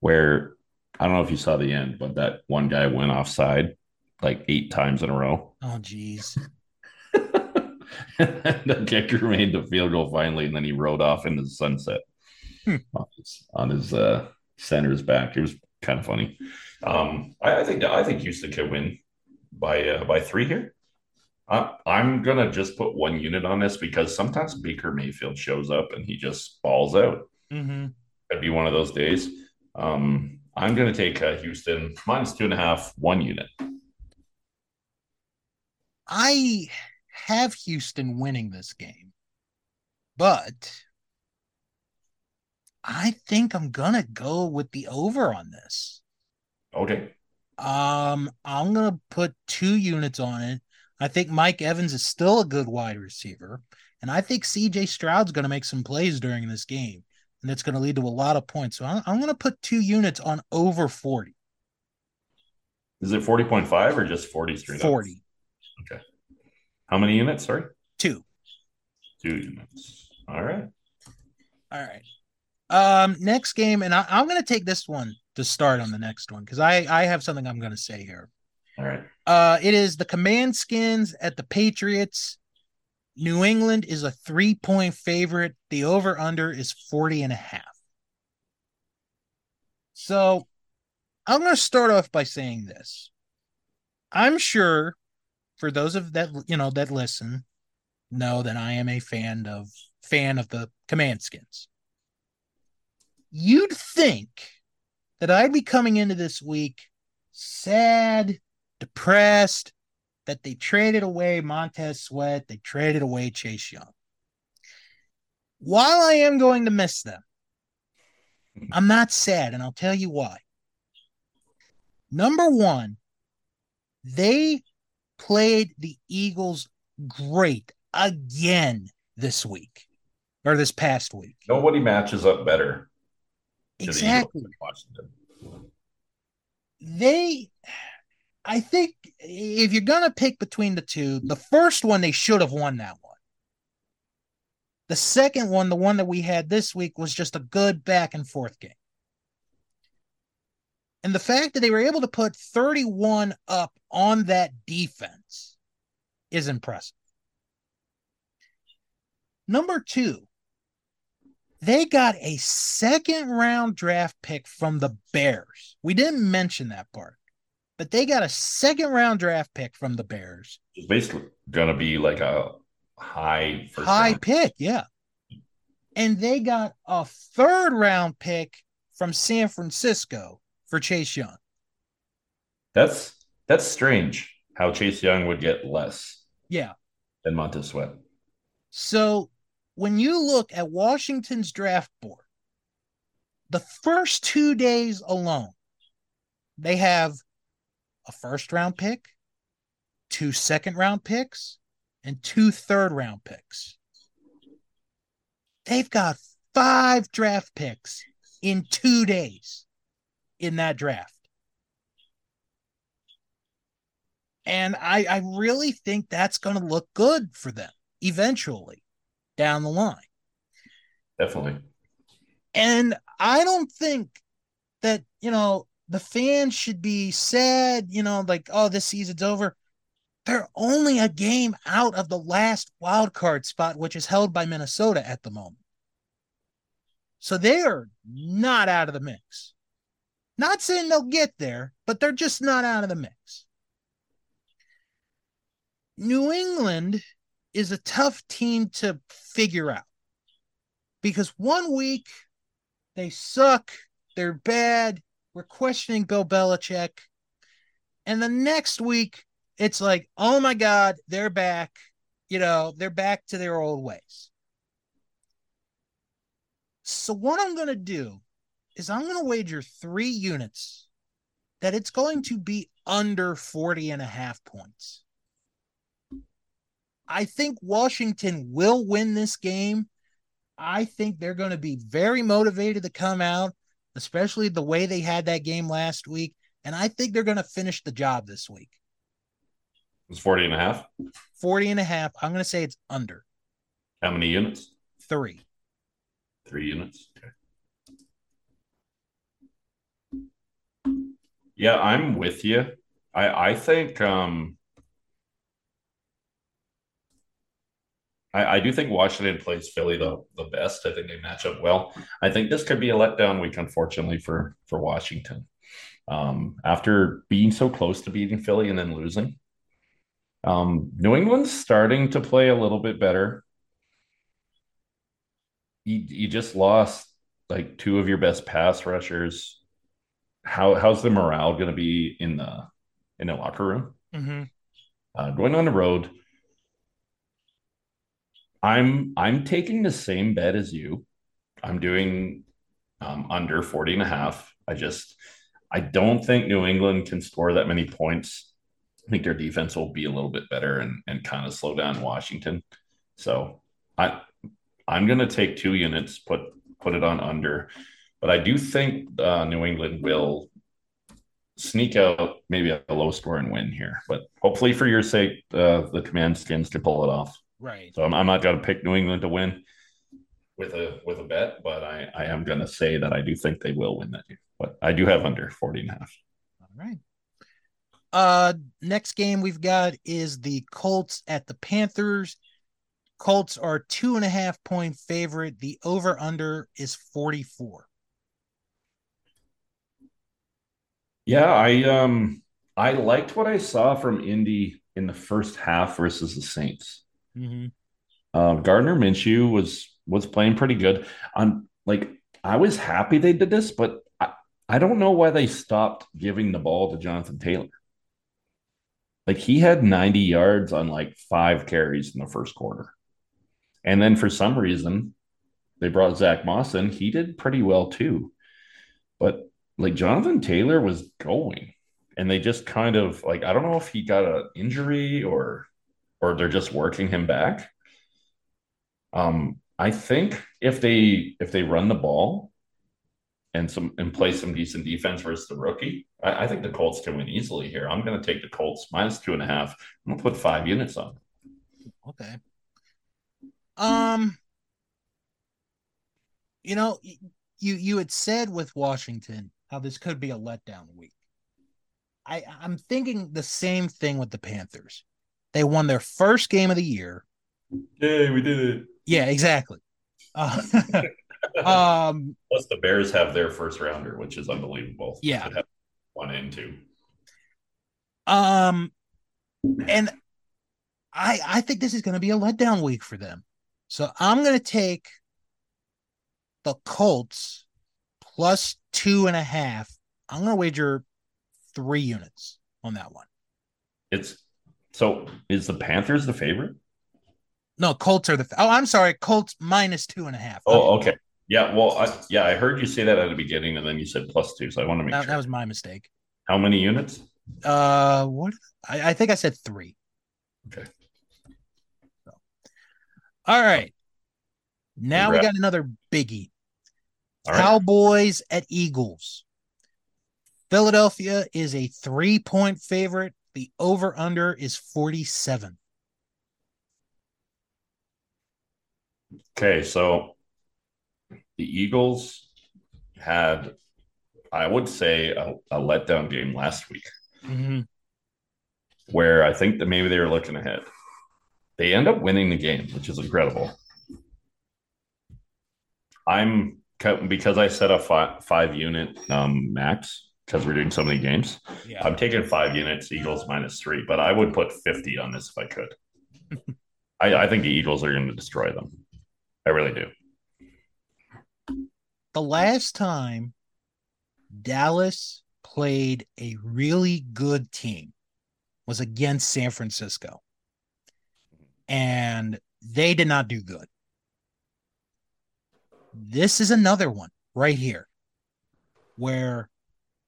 Where I don't know if you saw the end, but that one guy went offside like eight times in a row. Oh, geez. (laughs) the kicker made the field goal finally, and then he rode off into the sunset Hmm. on his, on his uh, center's back. It was kind of funny. Um, I, I think I think Houston could win by uh, by three here. I, I'm gonna just put one unit on this because sometimes Baker Mayfield shows up and he just balls out. Mm-hmm. It'd be one of those days. Um, I'm gonna take uh, Houston minus two and a half, one unit. I have Houston winning this game, but I think I'm gonna go with the over on this. Okay. Um, I'm gonna put two units on it. I think Mike Evans is still a good wide receiver, and I think CJ Stroud's gonna make some plays during this game, and it's gonna lead to a lot of points. So I'm, I'm gonna put two units on over 40. Is it 40.5 or just 40 straight up? 40. How many units? Sorry. Two. Two units. All right. All right. Um, next game, and I, I'm gonna take this one to start on the next one because I I have something I'm gonna say here. All right. Uh, it is the Command Skins at the Patriots. New England is a three point favorite. The over under is 40 and a half. So I'm going to start off by saying this. I'm sure for those of that, you know, that listen, know that I am a fan of fan of the Command Skins. You'd think that I'd be coming into this week sad, depressed that they traded away Montez Sweat, they traded away Chase Young. While I am going to miss them, I'm not sad, and I'll tell you why. Number one, they played the Eagles great again this week or this past week. Nobody matches up better. Exactly. The they, I think, if you're going to pick between the two, the first one, they should have won that one. The second one, the one that we had this week, was just a good back and forth game. And the fact that they were able to put 31 up on that defense is impressive. Number two, they got a second round draft pick from the Bears. We didn't mention that part, but they got a second round draft pick from the Bears. It's basically going to be like a high high round. pick, yeah. And they got a third round pick from San Francisco for Chase Young. That's that's strange how Chase Young would get less. Yeah. Than Montez Sweat. So when you look at Washington's draft board, the first two days alone, they have a first round pick, two second round picks, and two third round picks. They've got five draft picks in two days in that draft. And I, I really think that's going to look good for them eventually down the line. Definitely. And I don't think that, you know, the fans should be sad, you know, like, oh, this season's over. They're only a game out of the last wild card spot, which is held by Minnesota at the moment. So they are not out of the mix. Not saying they'll get there, but they're just not out of the mix. New England is a tough team to figure out because one week they suck, they're bad, we're questioning Bill Belichick. And the next week, it's like, oh my God, they're back. You know, they're back to their old ways. So, what I'm going to do is I'm going to wager three units that it's going to be under 40 and a half points. I think Washington will win this game. I think they're going to be very motivated to come out, especially the way they had that game last week. And I think they're going to finish the job this week. It's 40 and a half. 40 and a half. I'm going to say it's under. How many units? Three. Three units. Okay. Yeah, I'm with you. I I think um I, I do think Washington plays Philly the, the best. I think they match up well. I think this could be a letdown week, unfortunately, for for Washington. Um, after being so close to beating Philly and then losing. Um, New England's starting to play a little bit better. You, you just lost like two of your best pass rushers how how's the morale going to be in the in the locker room? Mm-hmm. Uh, going on the road, I'm I'm taking the same bet as you. I'm doing um, under 40 and a half. I just I don't think New England can score that many points. I think their defense will be a little bit better and, and kind of slow down Washington. So I I'm gonna take two units, put put it on under. But I do think uh, New England will sneak out maybe a low score and win here. But hopefully, for your sake, uh, the Command Skins to pull it off. Right. So I'm, I'm not going to pick New England to win with a with a bet, but I, I am going to say that I do think they will win that game. But I do have under 40 and a half. All right. Uh, next game we've got is the Colts at the Panthers. Colts are two and a half point favorite. The over under is 44. Yeah, I um I liked what I saw from Indy in the first half versus the Saints. Mm-hmm. Uh, Gardner Minshew was was playing pretty good. On like I was happy they did this, but I, I don't know why they stopped giving the ball to Jonathan Taylor. Like he had 90 yards on like five carries in the first quarter. And then for some reason, they brought Zach Moss in. He did pretty well too. But like Jonathan Taylor was going and they just kind of like I don't know if he got an injury or or they're just working him back. Um, I think if they if they run the ball and some and play some decent defense versus the rookie, I, I think the Colts can win easily here. I'm going to take the Colts minus two and a half. I'm to put five units on. Okay. Um, you know, you you had said with Washington how this could be a letdown week. I I'm thinking the same thing with the Panthers. They won their first game of the year. Yay, we did it. Yeah, exactly. (laughs) Uh, (laughs) um, Plus, the Bears have their first rounder, which is unbelievable. Yeah, one and two. Um, and I I think this is going to be a letdown week for them. So I'm going to take the Colts plus two and a half. I'm going to wager three units on that one. It's so is the Panthers the favorite? No, Colts are the. Oh, I'm sorry, Colts minus two and a half. Oh, okay. Yeah, well, I, yeah, I heard you say that at the beginning, and then you said plus two, so I want to make that, sure. That was my mistake. How many units? Uh, what? I, I think I said three. Okay. So. All right. Now Congrats. we got another biggie. Right. Cowboys at Eagles. Philadelphia is a three point favorite. The over under is 47. Okay, so the Eagles had, I would say, a, a letdown game last week mm-hmm. where I think that maybe they were looking ahead. They end up winning the game, which is incredible. I'm because I set a five, five unit um, max because we're doing so many games. Yeah. I'm taking five units, Eagles minus three, but I would put 50 on this if I could. (laughs) I, I think the Eagles are going to destroy them. I really do. The last time Dallas played a really good team was against San Francisco. And they did not do good. This is another one right here where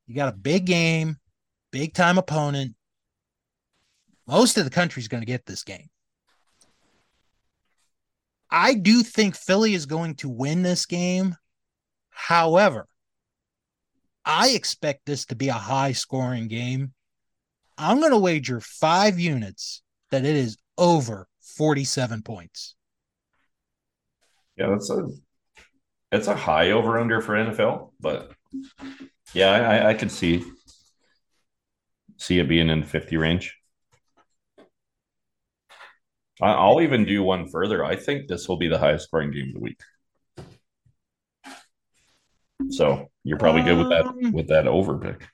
you got a big game, big time opponent. Most of the country's going to get this game. I do think Philly is going to win this game. However, I expect this to be a high scoring game. I'm going to wager five units that it is over 47 points. Yeah, that's a it's a high over under for NFL, but yeah, I, I could see see it being in 50 range. I'll even do one further. I think this will be the highest scoring game of the week. So you're probably good with that um, with that over pick.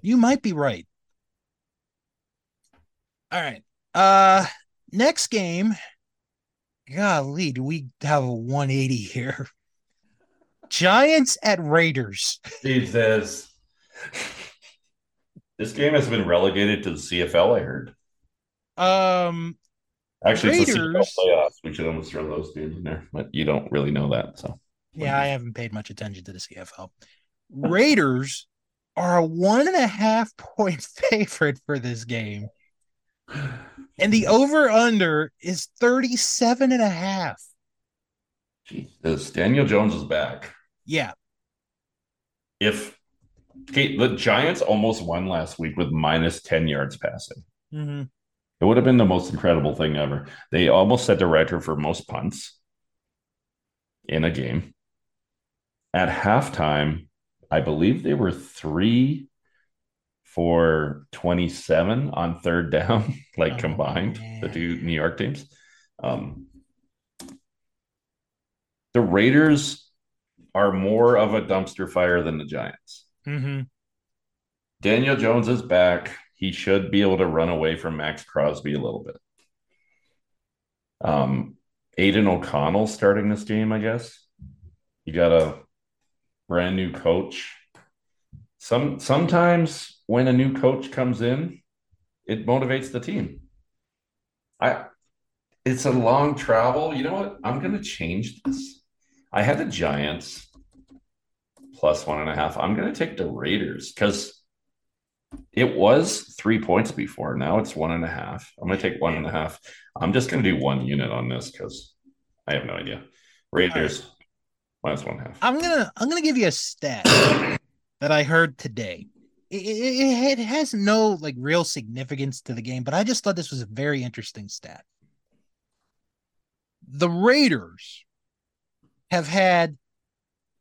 You might be right. All right. Uh next game. Golly, do we have a 180 here? (laughs) Giants at Raiders. Jesus. this game has been relegated to the CFL, I heard. Um Actually, Raiders, it's the CFL playoffs. We should almost throw those games in there, but you don't really know that. So yeah, I haven't paid much attention to the CFL. Raiders are a one and a half point (laughs) favorite for this game. And the over under is 37 and a half. Jesus, Daniel Jones is back. Yeah. If okay, the Giants almost won last week with minus 10 yards passing. Mm-hmm. It would have been the most incredible thing ever. They almost set the record for most punts in a game. At halftime, I believe they were three for 27 on third down, (laughs) like oh, combined, man. the two New York teams. Um, the Raiders are more of a dumpster fire than the Giants. Mm-hmm. Daniel Jones is back he should be able to run away from Maxx Crosby a little bit. Um, Aidan O'Connell starting this game, I guess. You got a brand new coach. Some sometimes when a new coach comes in, it motivates the team. I it's a long travel. You know what? I'm gonna change this. I had the Giants plus one and a half. I'm going to take the Raiders because it was three points before. Now it's one and a half. I'm going to take one and a half. I'm just going to do one unit on this because I have no idea. Raiders right. minus one half. I'm gonna I'm gonna give you a stat that I heard today. It, it, it, has no like real significance to the game, but I just thought this was a very interesting stat. The Raiders have had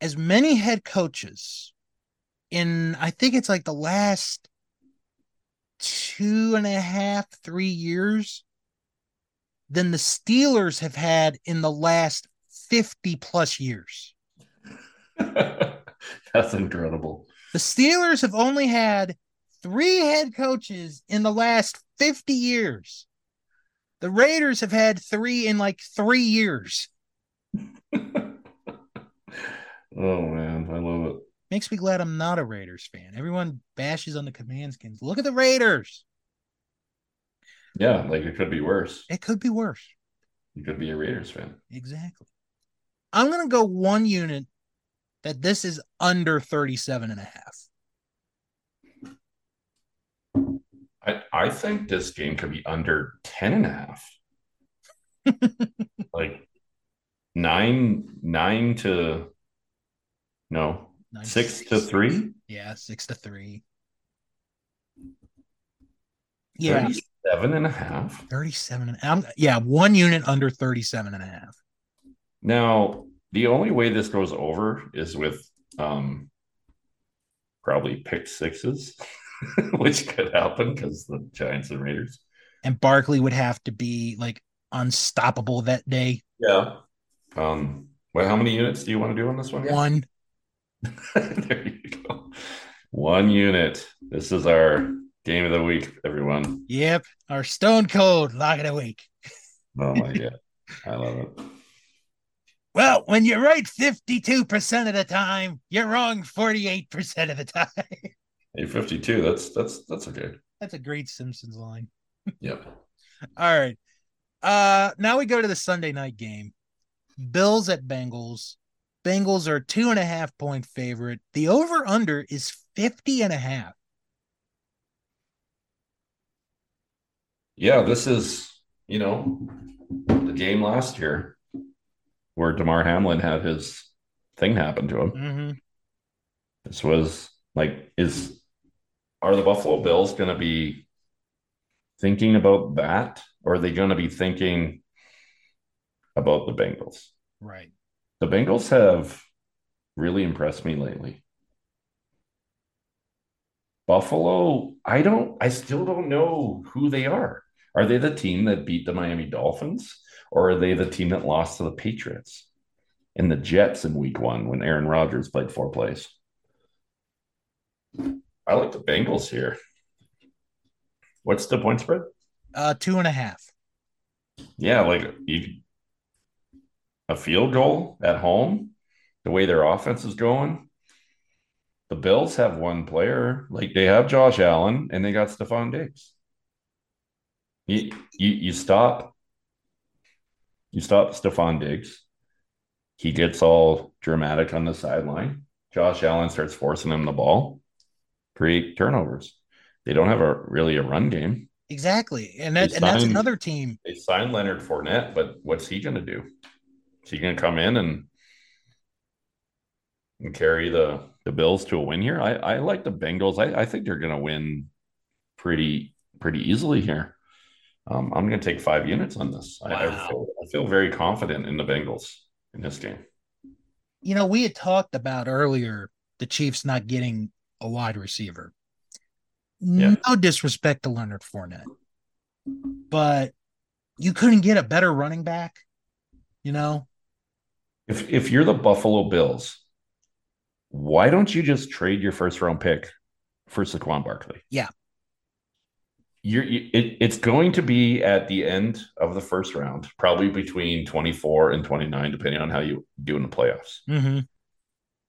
as many head coaches in I think it's like the last two and a half, three years than the Steelers have had in the last 50 plus years. (laughs) That's incredible. The Steelers have only had three head coaches in the last 50 years. The Raiders have had three in like three years. (laughs) Oh man, I love it. Makes me glad I'm not a Raiders fan. Everyone bashes on the Commandskins. Look at the Raiders. Yeah, like it could be worse. It could be worse. You could be a Raiders fan. Exactly. I'm going to go one unit that this is under 37 and a half. I, I think this game could be under 10 and a half. (laughs) like nine, nine to no. Nine, six, six, to three? Yeah, six to three. Yeah. 37 and a half. 37 and um, yeah, one unit under 37 and a half. Now, the only way this goes over is with um probably pick sixes, (laughs) which could happen because the Giants and Raiders. And Barkley would have to be like unstoppable that day. Yeah. Um, well, how many units do you want to do on this one? One. (laughs) there you go. One unit. This is our game of the week, everyone. Yep. Our stone cold lock of the week. oh my god. I love it. Well, when you're right 52% of the time, you're wrong 48% of the time. Hey, 52. That's that's that's okay. That's a great Simpsons line. Yep. (laughs) All right. Uh now we go to the Sunday night game. Bills at Bengals. Bengals are two and a half point favorite. The over under is 50 and a half. Yeah, this is, you know, the game last year where Damar Hamlin had his thing happen to him. Mm-hmm. This was like, is are the Buffalo Bills going to be thinking about that, or are they going to be thinking about the Bengals? Right. The Bengals have really impressed me lately. Buffalo, I don't, I still don't know who they are. Are they the team that beat the Miami Dolphins, or are they the team that lost to the Patriots and the Jets in week one when Aaron Rodgers played four plays? I like the Bengals here. What's the point spread? Uh, two and a half. Yeah, like you, a field goal at home, the way their offense is going. The Bills have one player, like they have Josh Allen and they got Stefon Diggs. You, you, you stop, you stop Stefon Diggs. He gets all dramatic on the sideline. Josh Allen starts forcing him the ball, create turnovers. They don't have a really a run game. Exactly, and that, signed, and that's another team. They signed Leonard Fournette, but what's he going to do? Is he going to come in and and carry the the Bills to a win here? I, I like the Bengals. I, I think they're going to win pretty pretty easily here. Um, I'm going to take five units on this. Wow. I, I, feel, I feel very confident in the Bengals in this game. You know, we had talked about earlier the Chiefs not getting a wide receiver. Yeah. No disrespect to Leonard Fournette, but you couldn't get a better running back. You know, if if you're the Buffalo Bills, why don't you just trade your first round pick for Saquon Barkley? Yeah. You're, it, it's going to be at the end of the first round, probably between 24 and 29, depending on how you do in the playoffs. Mm-hmm.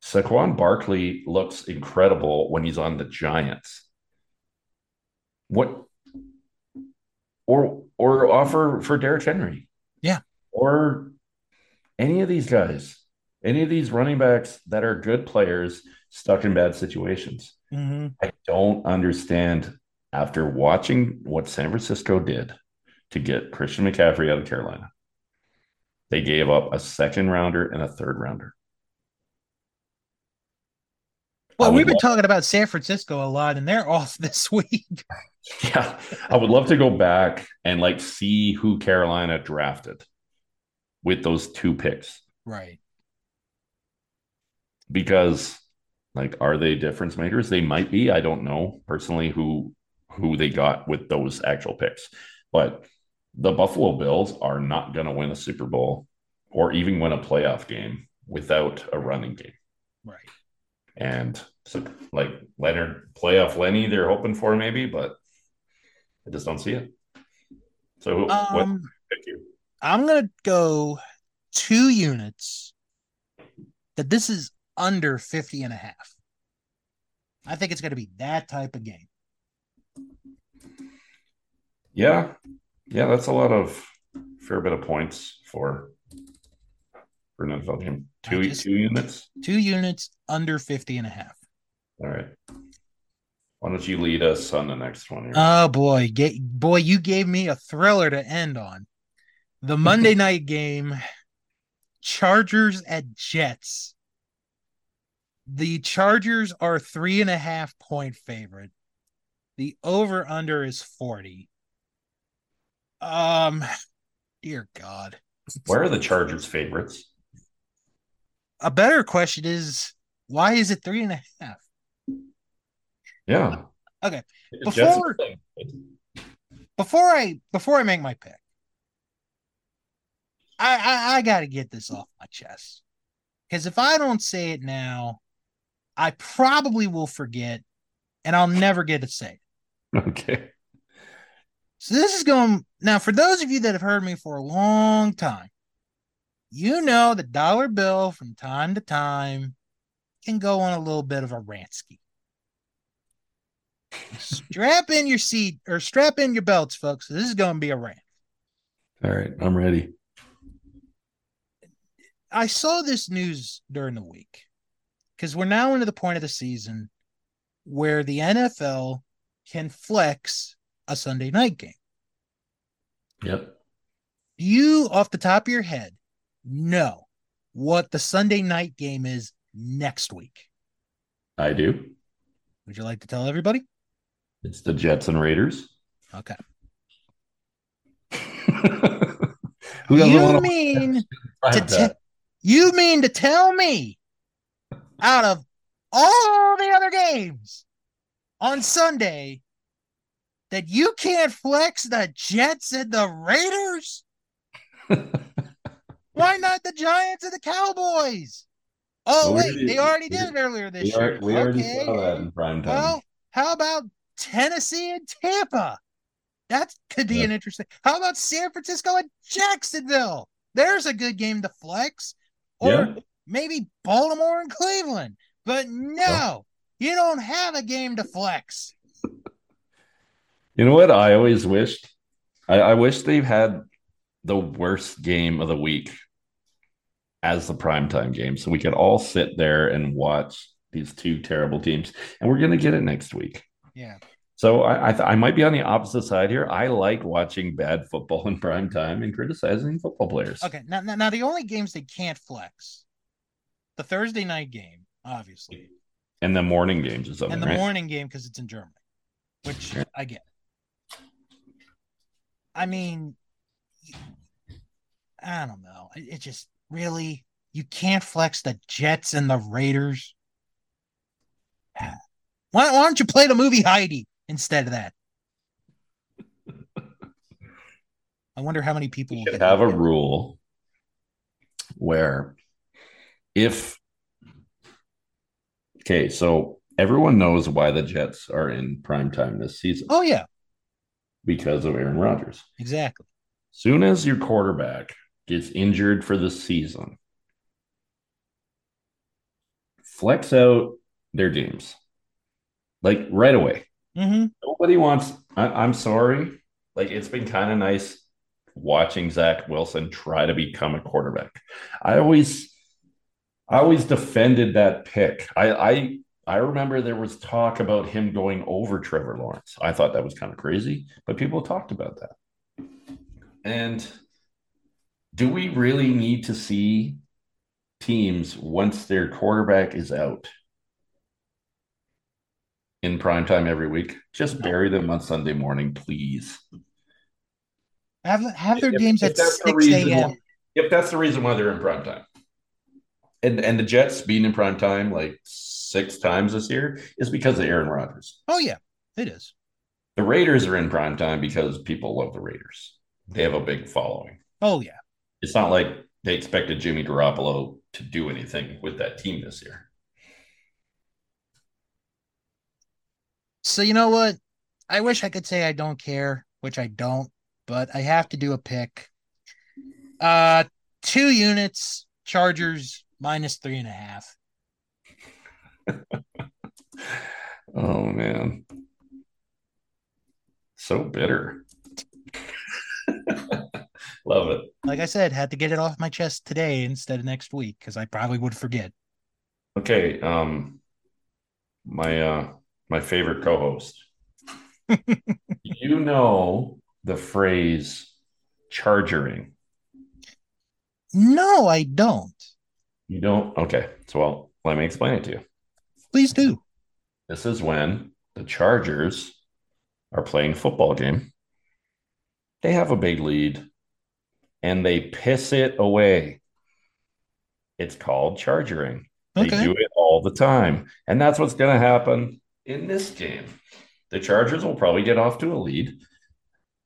Saquon Barkley looks incredible when he's on the Giants. What or or offer for Derrick Henry? Yeah. Or any of these guys. any of these running backs that are good players stuck in bad situations. Mm-hmm. I don't understand after watching what San Francisco did to get Christian McCaffrey out of Carolina. They gave up a second rounder and a third rounder. Well, we've been love- talking about San Francisco a lot, and they're (laughs) off this week. (laughs) yeah, I would love to go back and like see who Carolina drafted with those two picks. Right. Because like are they difference makers? They might be. I don't know personally who who they got with those actual picks. But the Buffalo Bills are not going to win a Super Bowl or even win a playoff game without a running game. Right. And so, like Leonard, playoff Lenny, they're hoping for maybe, but I just don't see it. So, um, what pick you? I'm going to go two units that this is under 50 and a half. I think it's going to be that type of game. Yeah. Yeah, that's a lot of fair bit of points for for an NFL game. Two just, two units? Two units under 50 and a half. All right. Why don't you lead us on the next one? Here? Oh boy, Get, boy, you gave me a thriller to end on. The Monday night game, Chargers at Jets. The Chargers are three and a half point favorite. The over under is 40. Um, dear God. Where are the Chargers favorites? A better question is why is it three and a half? Yeah. Okay. Before before I before I make my pick, I I, I got to get this off my chest because if I don't say it now, I probably will forget, and I'll never get to say it. (laughs) Okay. So this is going now for those of you that have heard me for a long time. You know the dollar bill from time to time can go on a little bit of a rantsky. strap in your seat or strap in your belts, folks. This is going to be a rant. All right, I'm ready. I saw this news during the week because we're now into the point of the season where the NFL can flex a Sunday night game. Yep. Do you, off the top of your head, know what the Sunday night game is next week? I do. Would you like to tell everybody? It's the Jets and Raiders. Okay. (laughs) Who doesn't you mean to te- you mean to tell me out of all the other games on Sunday that you can't flex the Jets and the Raiders? (laughs) Why not the Giants and the Cowboys? Oh, well, wait, they already did it earlier this we year. we okay. already saw that in prime time. Well, how about Tennessee and Tampa? That could be yeah. an interesting. How about San Francisco and Jacksonville? There's a good game to flex. Or yeah. maybe Baltimore and Cleveland. But no, you don't have a game to flex. You know what? I always wished. I, I wish they've had the worst game of the week as the primetime game, so we could all sit there and watch these two terrible teams. And we're gonna get it next week. Yeah. So I I, th- I, might be on the opposite side here. I like watching bad football (laughs) in prime time and criticizing football players. Okay, now, now, now the only games they can't flex, the Thursday night game, obviously, and the morning games or something, and the right? morning game because it's in Germany, which I get. I mean, I don't know. It, it just really you can't flex the Jets and the Raiders. (sighs) Why, why don't you play the movie Heidi instead of that? I wonder how many people we have a rule where if okay, so everyone knows why the Jets are in prime time this season. Oh yeah, because of Aaron Rodgers. Exactly. Soon as your quarterback gets injured for the season, flex out their games like right away. Mm-hmm. Nobody wants. I, am sorry. Like it's been kind of nice watching Zach Wilson try to become a quarterback. I always, I always defended that pick. I, I I remember there was talk about him going over Trevor Lawrence. I thought that was kind of crazy, but people talked about that. And do we really need to see teams once their quarterback is out in prime time every week? Just bury them on Sunday morning, please. Have have their if, games if at six a.m. If that's the reason why they're in prime time, and and the Jets being in prime time like six times this year is because of Aaron Rodgers. Oh yeah, it is. The Raiders are in prime time because people love the Raiders. They have a big following. Oh yeah. It's not like they expected Jimmy Garoppolo to do anything with that team this year. So you know what? I wish I could say I don't care, which I don't, but I have to do a pick. Uh two units, Chargers minus three and a half. (laughs) oh man. So bitter. (laughs) Love it. Like I said, had to get it off my chest today instead of next week because I probably would forget. Okay. Um my uh my favorite co-host. (laughs) you know the phrase chargering. No, I don't. You don't? Okay. So well, let me explain it to you. Please do. This is when the Chargers are playing football game. They have a big lead and they piss it away. It's called chargering. Okay. They do it all the time. And that's what's going to happen in this game. The Chargers will probably get off to a lead.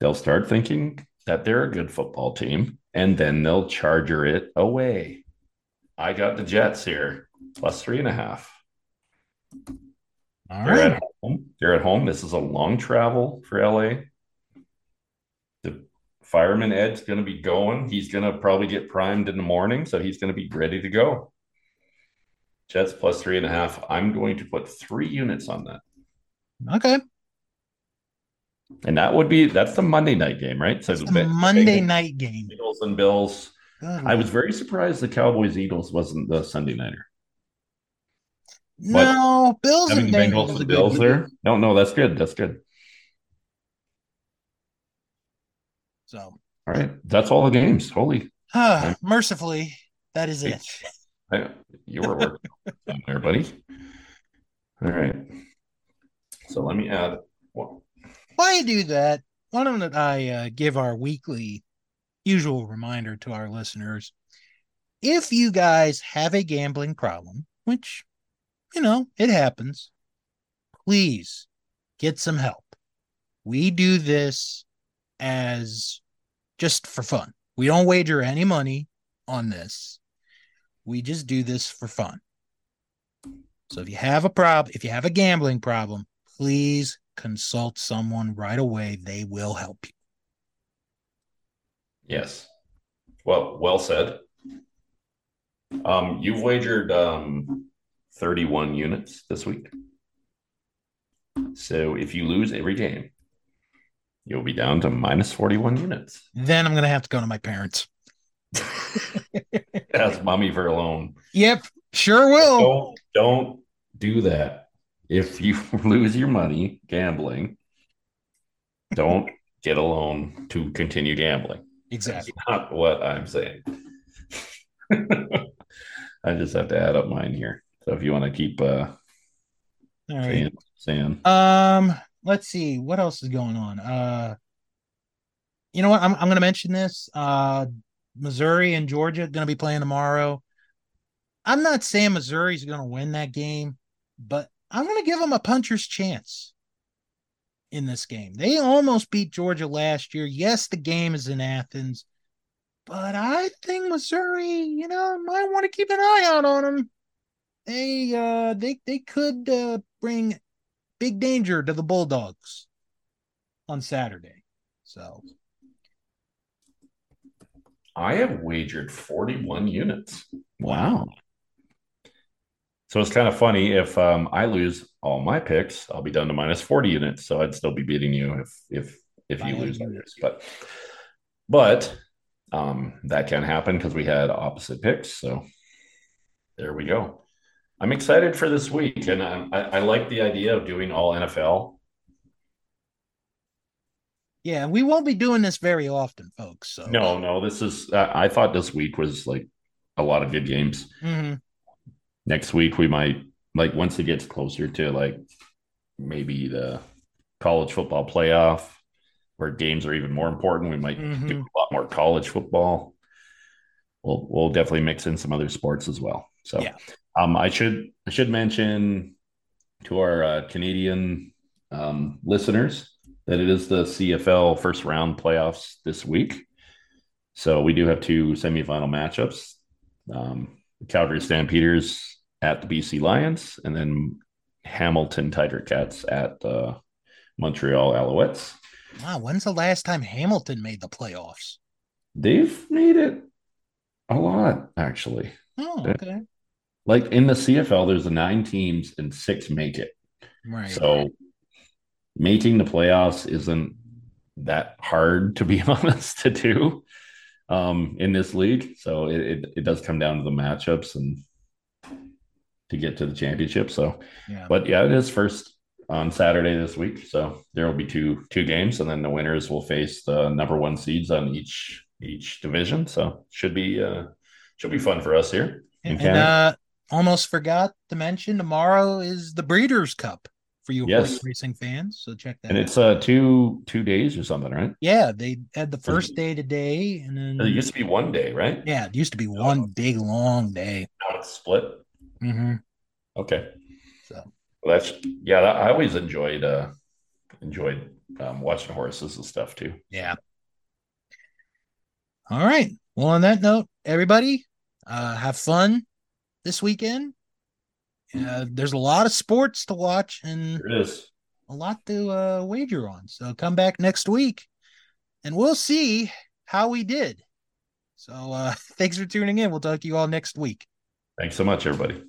They'll start thinking that they're a good football team, and then they'll charger it away. I got the Jets here, plus three and a half. All they're right. at home. They're at home. This is a long travel for LA. The fireman Ed's going to be going. He's going to probably get primed in the morning, so he's going to be ready to go. Jets plus three and a half. I'm going to put three units on that. Okay. And that would be that's the Monday night game, right? So the Monday night game. Eagles and Bills. I was very surprised the Cowboys Eagles wasn't the Sunday nighter. No, Bills and Bengals and Bills there. No, no, that's good. That's good. So, all right, that's all the games. Holy, uh, mercifully, that is it. I, you were working (laughs) there, buddy. All right. So let me add. While you do that, why don't I uh, give our weekly usual reminder to our listeners? If you guys have a gambling problem, which you know, it happens. Please get some help. We do this as just for fun. We don't wager any money on this. We just do this for fun. So if you have a problem, if you have a gambling problem, please consult someone right away. They will help you. Yes. Well, well said. Um, you've wagered um, 31 units this week. So if you lose every game, you'll be down to minus 41 units. Then I'm going to have to go to my parents. (laughs) Ask mommy for a loan. Yep, sure will. Don't, don't do that. If you (laughs) lose your money gambling, don't get a loan to continue gambling. Exactly. That's not what I'm saying. (laughs) I just have to add up mine here. So if you want to keep uh all right. saying, saying um let's see what else is going on. Uh you know what? I'm I'm gonna mention this. Uh Missouri and Georgia gonna be playing tomorrow. I'm not saying Missouri's gonna win that game, but I'm gonna give them a puncher's chance in this game. They almost beat Georgia last year. Yes, the game is in Athens, but I think Missouri, you know, might want to keep an eye out on them they uh they they could uh, bring big danger to the Bulldogs on Saturday. So I have wagered 41 units. Wow. So it's kind of funny if um, I lose all my picks, I'll be down to minus 40 units. So I'd still be beating you if if if you lose yours. But but um, that can happen because we had opposite picks. So There we go. I'm excited for this week, and I, I, I like the idea of doing all NFL. Yeah, we won't be doing this very often, folks. So No, no, this is. Uh, I thought this week was like a lot of good games. Mhm. Next week we might like once it gets closer to like maybe the college football playoff, where games are even more important. We might Mhm. do a lot more college football. We'll we'll definitely mix in some other sports as well. So, Yeah. um, I should I should mention to our uh, Canadian um, listeners that it is the CFL first round playoffs this week. So we do have two semifinal matchups: um, Calgary Stampeders at the BC Lions, and then Hamilton Tiger Cats at uh, Montreal Alouettes. wow, when's the last time Hamilton made the playoffs? They've made it a lot, actually. Oh, okay. Like in the CFL, there's the nine teams and six make it. Right. So making the playoffs isn't that hard, to be (laughs) honest, to do um, in this league. So it, it, it does come down to the matchups and to get to the championship. So, yeah. but yeah, it is first on Saturday this week. So there will be two two games, and then the winners will face the number one seeds on each each division. So should be uh should be fun for us here and uh almost forgot to mention tomorrow is the Breeders' Cup for you Yes. horse racing fans. So check that and out. it's uh two two days or something, right? Yeah, they had the first day today, and then It used to be one day, right? yeah, it used to be one big long day. Now it's split. hmm Okay. So Well, that's yeah. I always enjoyed uh enjoyed um, watching horses and stuff too. yeah. All right. Well, on that note, everybody, uh, have fun this weekend. Uh, there's a lot of sports to watch and There a lot to uh, wager on. So come back next week, and we'll see how we did. So uh, (laughs) thanks for tuning in. We'll talk to you all next week. Thanks so much, everybody.